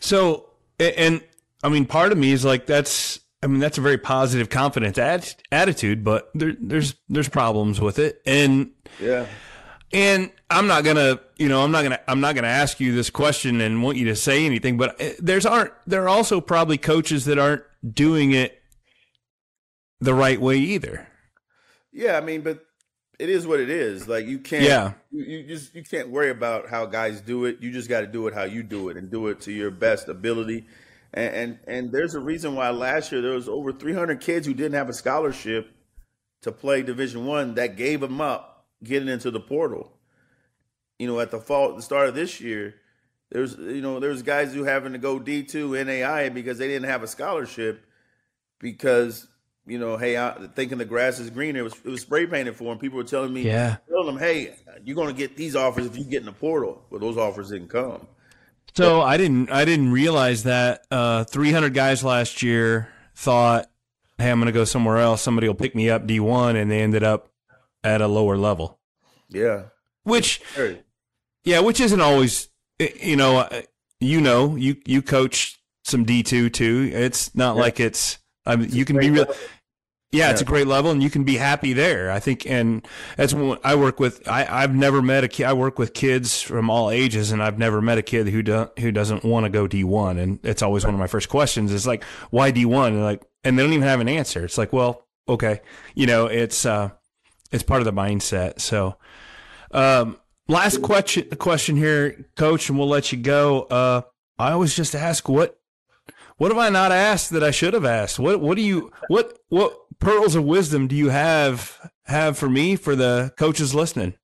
So, and I mean, part of me is like, that's, I mean, that's a very positive, confident at, attitude, but there, there's, there's problems with it. And, Yeah. and I'm not gonna, you know, I'm not gonna, I'm not gonna ask you this question and want you to say anything, but uh, there's aren't, there are also probably coaches that aren't doing it the right way either. Yeah, I mean, but it is what it is. Like you can't. Yeah. You, you just you can't worry about how guys do it. You just got to do it how you do it and do it to your best ability. And, and and there's a reason why last year there was over 300 kids who didn't have a scholarship to play Division One that gave them up getting into the portal. You know, at the fall, the start of this year, there's you know there's guys who having to go D two NAI because they didn't have a scholarship because you know, hey, I, thinking the grass is greener. It was it was spray painted for them. People were telling me, Yeah. telling them, hey, you're going to get these offers if you get in the portal. Well, those offers didn't come. So I didn't, I didn't realize that, uh, 300 guys last year thought, Hey, I'm going to go somewhere else. Somebody will pick me up D1 and they ended up at a lower level, Yeah, which, yeah, which isn't always, you know, uh, you know, you, you coach some D2 too. It's not Yeah. like it's, I mean, you can be real. Level. Yeah, it's a great level, and you can be happy there. I think, and that's what I work with. I, I've never met a kid. I work with kids from all ages, and I've never met a kid who do, who doesn't want to go D one. And it's always one of my first questions. Is like, why D one? And like, and they don't even have an answer. It's like, well, okay, you know, it's uh, it's part of the mindset. So, um, last question question here, Coach, and we'll let you go. Uh, I always just ask what what have I not asked that I should have asked? What what do you what what pearls of wisdom do you have have for me for the coaches listening?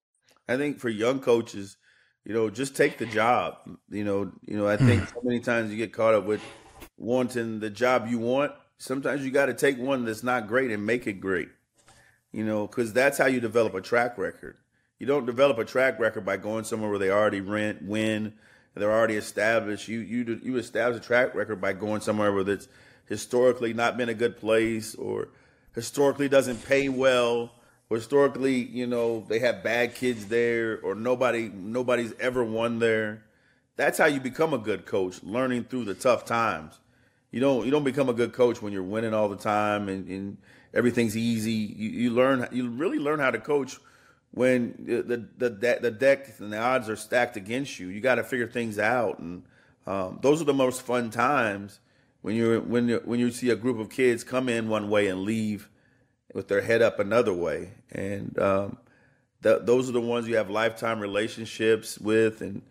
I think for young coaches, you know, just take the job. You know, you know, I think hmm. so many times you get caught up with wanting the job you want. Sometimes you got to take one that's not great and make it great. You know, because that's how you develop a track record. You don't develop a track record by going somewhere where they already rent, win, they're already established. You you you establish a track record by going somewhere where it's historically not been a good place, or historically doesn't pay well, or historically you know they have bad kids there, or nobody nobody's ever won there. That's how you become a good coach, learning through the tough times. You don't you don't become a good coach when you're winning all the time and, and everything's easy. You, you learn you really learn how to coach when the the the, the deck and the odds are stacked against you. You got to figure things out, and um, those are the most fun times when you're when you when you see a group of kids come in one way and leave with their head up another way, and um, th- those are the ones you have lifetime relationships with, and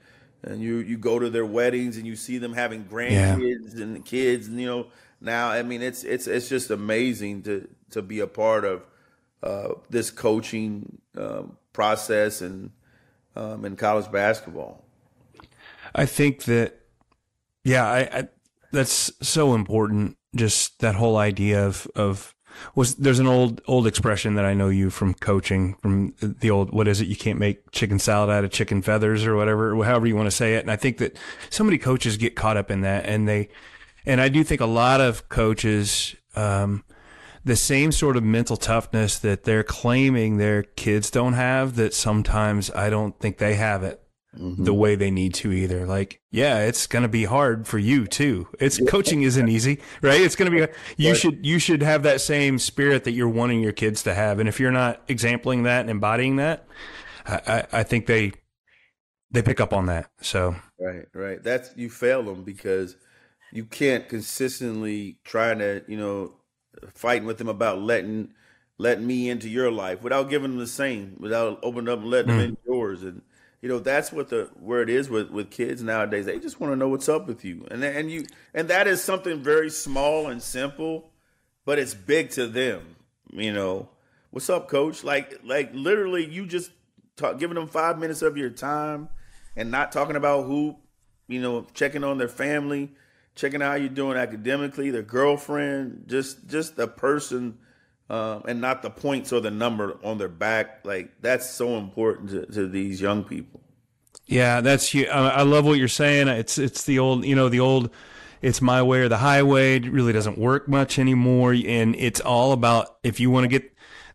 and you you go to their weddings and you see them having grandkids yeah. and kids, and you know now I mean it's it's it's just amazing to to be a part of uh, this coaching um, process and um, in college basketball. I think that yeah, I, I that's so important. Just that whole idea of of was there's an old old expression that I know you from coaching from the old what is it you can't make chicken salad out of chicken feathers or whatever however you want to say it and I think that so many coaches get caught up in that and they and I do think a lot of coaches um, the same sort of mental toughness that they're claiming their kids don't have that sometimes I don't think they have it mm-hmm. the way they need to either. Like, yeah, it's going to be hard for you too. It's coaching isn't easy, right? It's going to be, you right. should, you should have that same spirit that you're wanting your kids to have. And if you're not exempling that and embodying that, I, I think they, they pick up on that. So, right, right. That's, you fail them because you can't consistently trying to, you know, fighting with them about letting, letting me into your life without giving them the same, without opening up and letting mm. them in yours. And, you know that's what the where it is with with kids nowadays. They just want to know what's up with you. And and you and that is something very small and simple but it's big to them you know. What's up coach? Like like literally you just talk, giving them five minutes of your time and not talking about who you know checking on their family checking out how you're doing academically their girlfriend just just the person um, and not the points or the number on their back. Like that's so important to, to these young people. Yeah, that's you. I love what you're saying. It's it's the old, you know, the old. It's my way or the highway. It really doesn't work much anymore, and it's all about if you want to get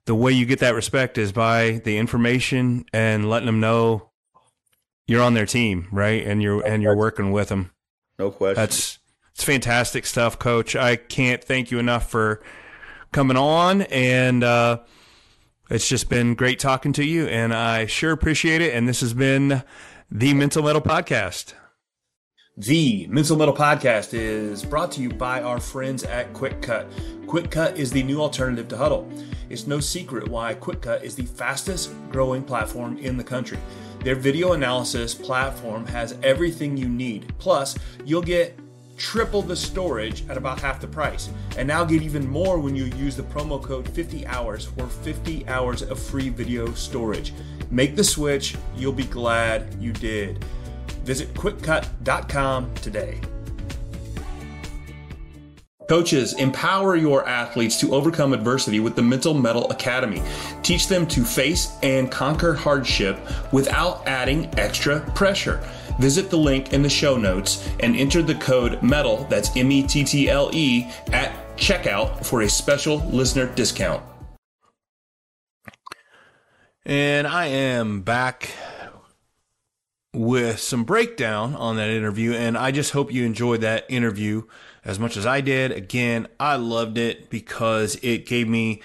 the way you get that respect is by the information and letting them know you're on their team, right? And you're and you're working with them. No question. That's it's fantastic stuff, Coach. I can't thank you enough for coming on. And uh, it's just been great talking to you. And I sure appreciate it. And this has been the Mental Mettle Podcast. The Mental Mettle Podcast is brought to you by our friends at Qwikcut. Quick Cut is the new alternative to Hudl. It's no secret why Qwikcut is the fastest growing platform in the country. Their video analysis platform has everything you need. Plus, you'll get triple the storage at about half the price. And now get even more when you use the promo code 50 hours for 50 hours of free video storage. Make the switch, you'll be glad you did. Visit qwikcut.com today. Coaches, empower your athletes to overcome adversity with the Mental Mettle Academy. Teach them to face and conquer hardship without adding extra pressure. Visit the link in the show notes and enter the code METTLE, that's M E T T L E, at checkout for a special listener discount. And I am back with some breakdown on that interview. And I just hope you enjoyed that interview as much as I did. Again, I loved it because it gave me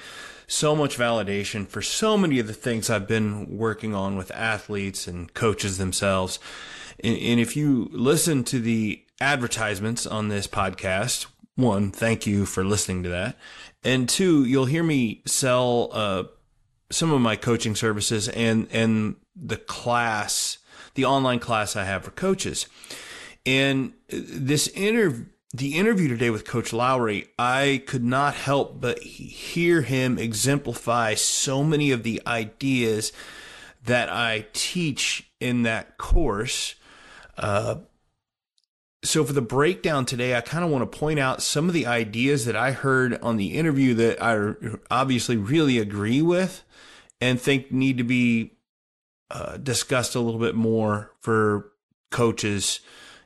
so much validation for so many of the things I've been working on with athletes and coaches themselves. And, and if you listen to the advertisements on this podcast, one, thank you for listening to that. And two, you'll hear me sell uh, some of my coaching services and and the class, the online class I have for coaches. And this interview the interview today with Coach Lowery, I could not help but hear him exemplify so many of the ideas that I teach in that course uh, so for the breakdown today, I kind of want to point out some of the ideas that I heard on the interview that I obviously really agree with and think need to be uh, discussed a little bit more for coaches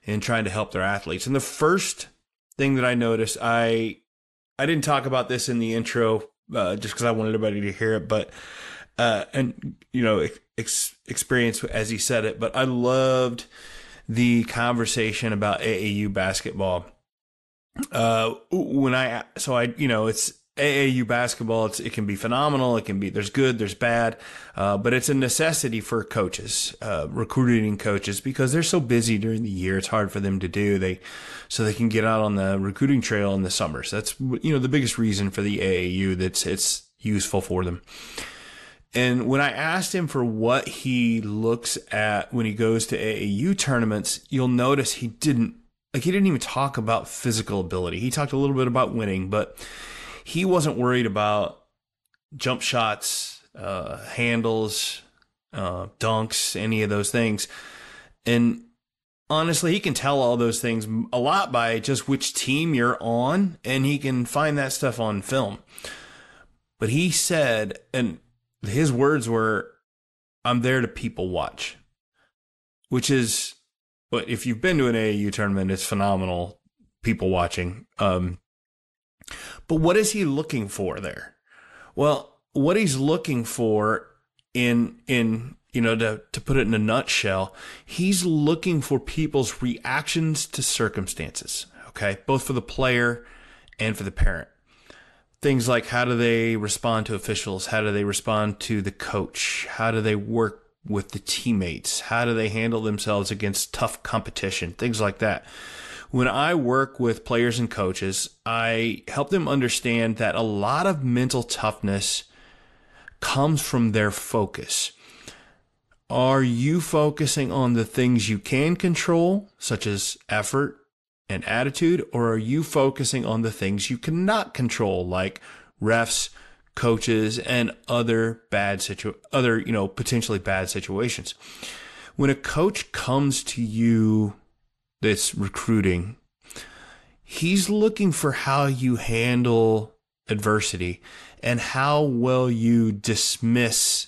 in trying to help their athletes. And the first thing that I noticed, I I didn't talk about this in the intro uh, just because I wanted everybody to hear it, but uh, and you know ex- experience as he said it, but I loved the conversation about AAU basketball. Uh, when I so I you know it's AAU basketball. It's it can be phenomenal. It can be there's good, there's bad, uh, but it's a necessity for coaches, uh, recruiting coaches because they're so busy during the year. It's hard for them to do. They so they can get out on the recruiting trail in the summers. That's you know the biggest reason for the AAU that's it's useful for them. And when I asked him for what he looks at when he goes to AAU tournaments, you'll notice he didn't like he didn't even talk about physical ability. He talked a little bit about winning, but he wasn't worried about jump shots, uh, handles, uh, dunks, any of those things. And honestly, he can tell all those things a lot by just which team you're on, and he can find that stuff on film. But he said, and his words were, I'm there to people watch, which is but if you've been to an AAU tournament, it's phenomenal. People watching. Um, but what is he looking for there? Well, what he's looking for in in you know to to put it in a nutshell, he's looking for people's reactions to circumstances. Okay, both for the player and for the parent. Things like how do they respond to officials? How do they respond to the coach? How do they work with the teammates? How do they handle themselves against tough competition? Things like that. When I work with players and coaches, I help them understand that a lot of mental toughness comes from their focus. Are you focusing on the things you can control, such as effort and attitude, or are you focusing on the things you cannot control, like refs, coaches and other bad situ other you know potentially bad situations? When a coach comes to you that's recruiting he's looking for how you handle adversity and how well you dismiss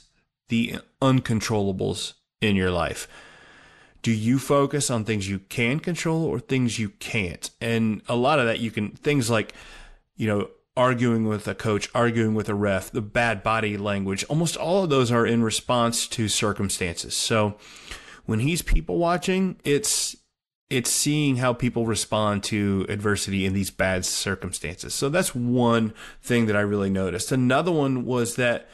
the uncontrollables in your life do you focus on things you can control or things you can't and a lot of that you can things like you know arguing with a coach, arguing with a ref, the bad body language, almost all of those are in response to circumstances. So when he's people watching, it's it's seeing how people respond to adversity in these bad circumstances. So that's one thing that I really noticed. Another one was that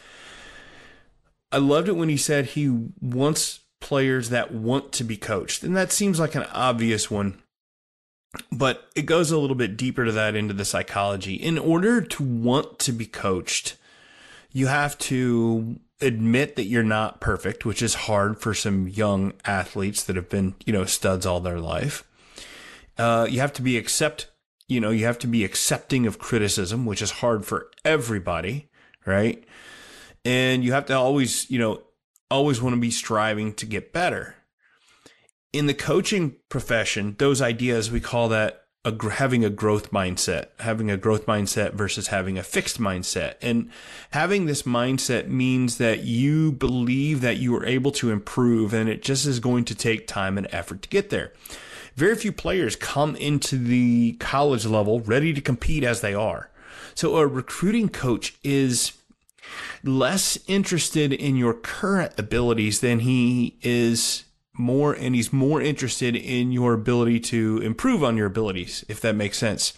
I loved it when he said he wants players that want to be coached. And that seems like an obvious one but it goes a little bit deeper to that into the psychology. In order to want to be coached, you have to admit that you're not perfect, which is hard for some young athletes that have been, you know, studs all their life. Uh, you have to be accept, you know, you have to be accepting of criticism, which is hard for everybody, right? And you have to always, you know, always want to be striving to get better in the coaching profession, those ideas, we call that a, having a growth mindset, having a growth mindset versus having a fixed mindset. And having this mindset means that you believe that you are able to improve and it just is going to take time and effort to get there. Very few players come into the college level ready to compete as they are. So a recruiting coach is less interested in your current abilities than he is more and he's more interested in your ability to improve on your abilities, if that makes sense.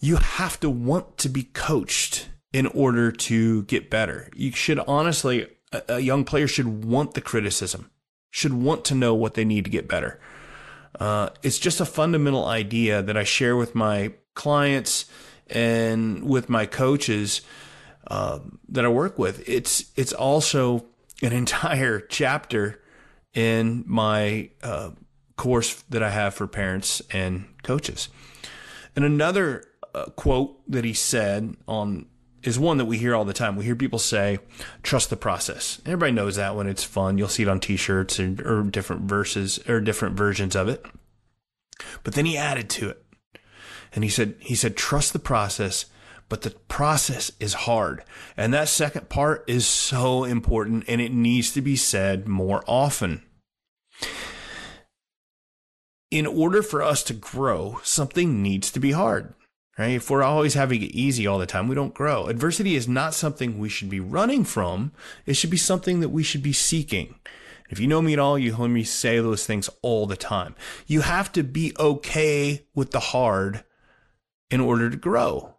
You have to want to be coached in order to get better. You should honestly, a, young player should want the criticism, should want to know what they need to get better. Uh, it's just a fundamental idea that I share with my clients and with my coaches uh, that I work with. It's it's also an entire chapter in my uh, course that I have for parents and coaches. And another uh, quote that he said on is one that we hear all the time. We hear people say, "Trust the process." Everybody knows that when it's fun. You'll see it on T-shirts or different verses or different versions of it. But then he added to it, and he said, "He said, trust the process." But the process is hard. And that second part is so important and it needs to be said more often. In order for us to grow, something needs to be hard. Right? If we're always having it easy all the time, we don't grow. Adversity is not something we should be running from. It should be something that we should be seeking. If you know me at all, you hear me say those things all the time. You have to be okay with the hard in order to grow.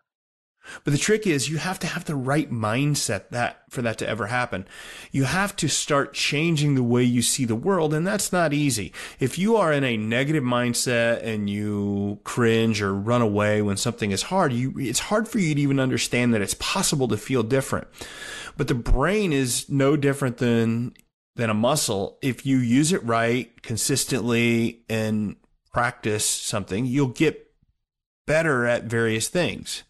But the trick is you have to have the right mindset that for that to ever happen. You have to start changing the way you see the world. And that's not easy. If you are in a negative mindset and you cringe or run away when something is hard, you, it's hard for you to even understand that it's possible to feel different. But the brain is no different than, than a muscle. If you use it right consistently and practice something, you'll get better at various things.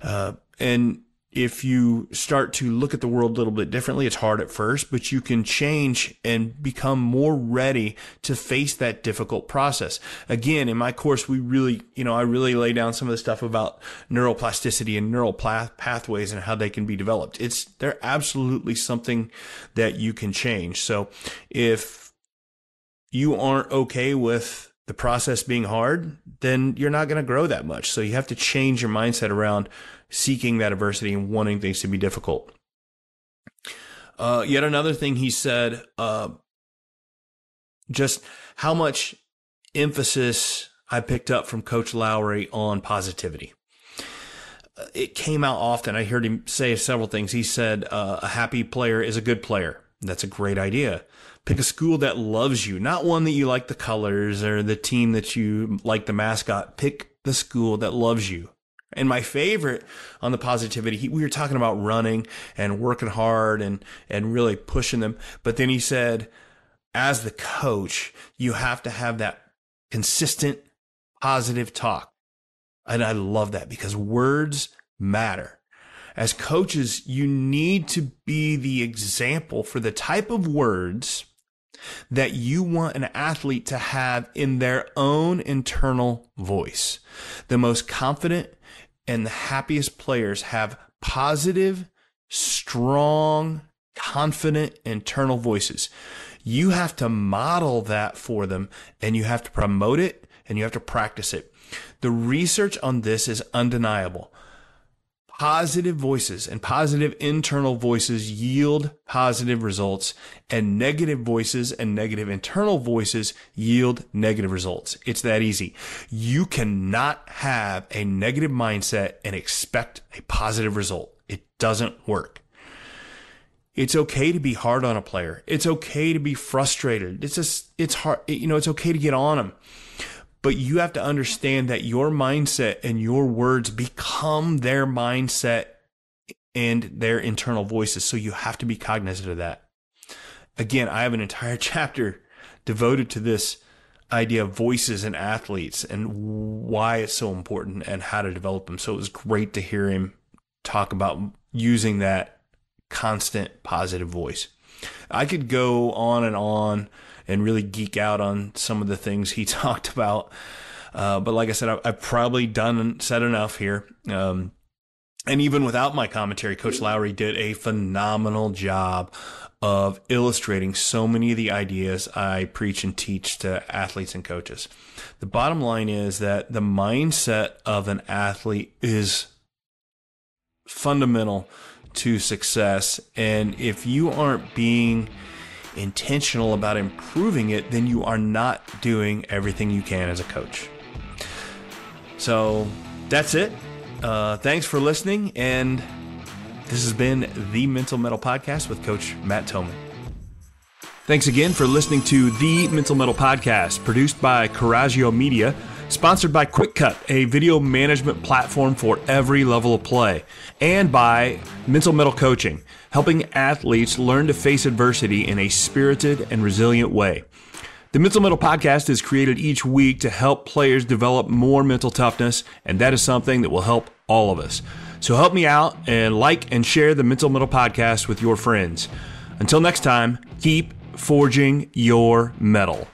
Uh, and if you start to look at the world a little bit differently, it's hard at first, but you can change and become more ready to face that difficult process. Again, in my course, we really, you know, I really lay down some of the stuff about neuroplasticity and neural pathways and how they can be developed. It's, they're absolutely something that you can change. So if you aren't okay with the process being hard, then you're not going to grow that much. So you have to change your mindset around seeking that adversity and wanting things to be difficult. Uh, yet another thing he said, uh, just how much emphasis I picked up from Coach Lowery on positivity. Uh, it came out often. I heard him say several things. He said, uh, a happy player is a good player. That's a great idea. Pick a school that loves you, not one that you like the colors or the team that you like the mascot. Pick the school that loves you. And my favorite on the positivity, he, we were talking about running and working hard and, and really pushing them. But then he said, as the coach, you have to have that consistent positive talk. And I love that because words matter. As coaches, you need to be the example for the type of words that you want an athlete to have in their own internal voice. The most confident and the happiest players have positive, strong, confident internal voices. You have to model that for them and you have to promote it and you have to practice it. The research on this is undeniable positive voices and positive internal voices yield positive results and negative voices and negative internal voices yield negative results. It's that easy. You cannot have a negative mindset and expect a positive result. It doesn't work. It's okay to be hard on a player. It's okay to be frustrated. It's just, it's hard. You know, it's okay to get on them but you have to understand that your mindset and your words become their mindset and their internal voices. So you have to be cognizant of that. Again, I have an entire chapter devoted to this idea of voices and athletes and why it's so important and how to develop them. So it was great to hear him talk about using that constant positive voice. I could go on and on and really geek out on some of the things he talked about. Uh, but like I said, I, have probably done said enough here. Um, and even without my commentary, Coach Lowery did a phenomenal job of illustrating so many of the ideas I preach and teach to athletes and coaches. The bottom line is that the mindset of an athlete is fundamental to success. And if you aren't being intentional about improving it, then you are not doing everything you can as a coach. So that's it. Uh, thanks for listening. And this has been the Mental Mettle Podcast with Coach Matt Toman. Thanks again for listening to the Mental Mettle Podcast, produced by Coraggio Media, sponsored by Qwikcut, a video management platform for every level of play, and by Mental Mettle Coaching helping athletes learn to face adversity in a spirited and resilient way. The Mental Mettle Podcast is created each week to help players develop more mental toughness, and that is something that will help all of us. So help me out and like and share the Mental Mettle Podcast with your friends. Until next time, keep forging your metal.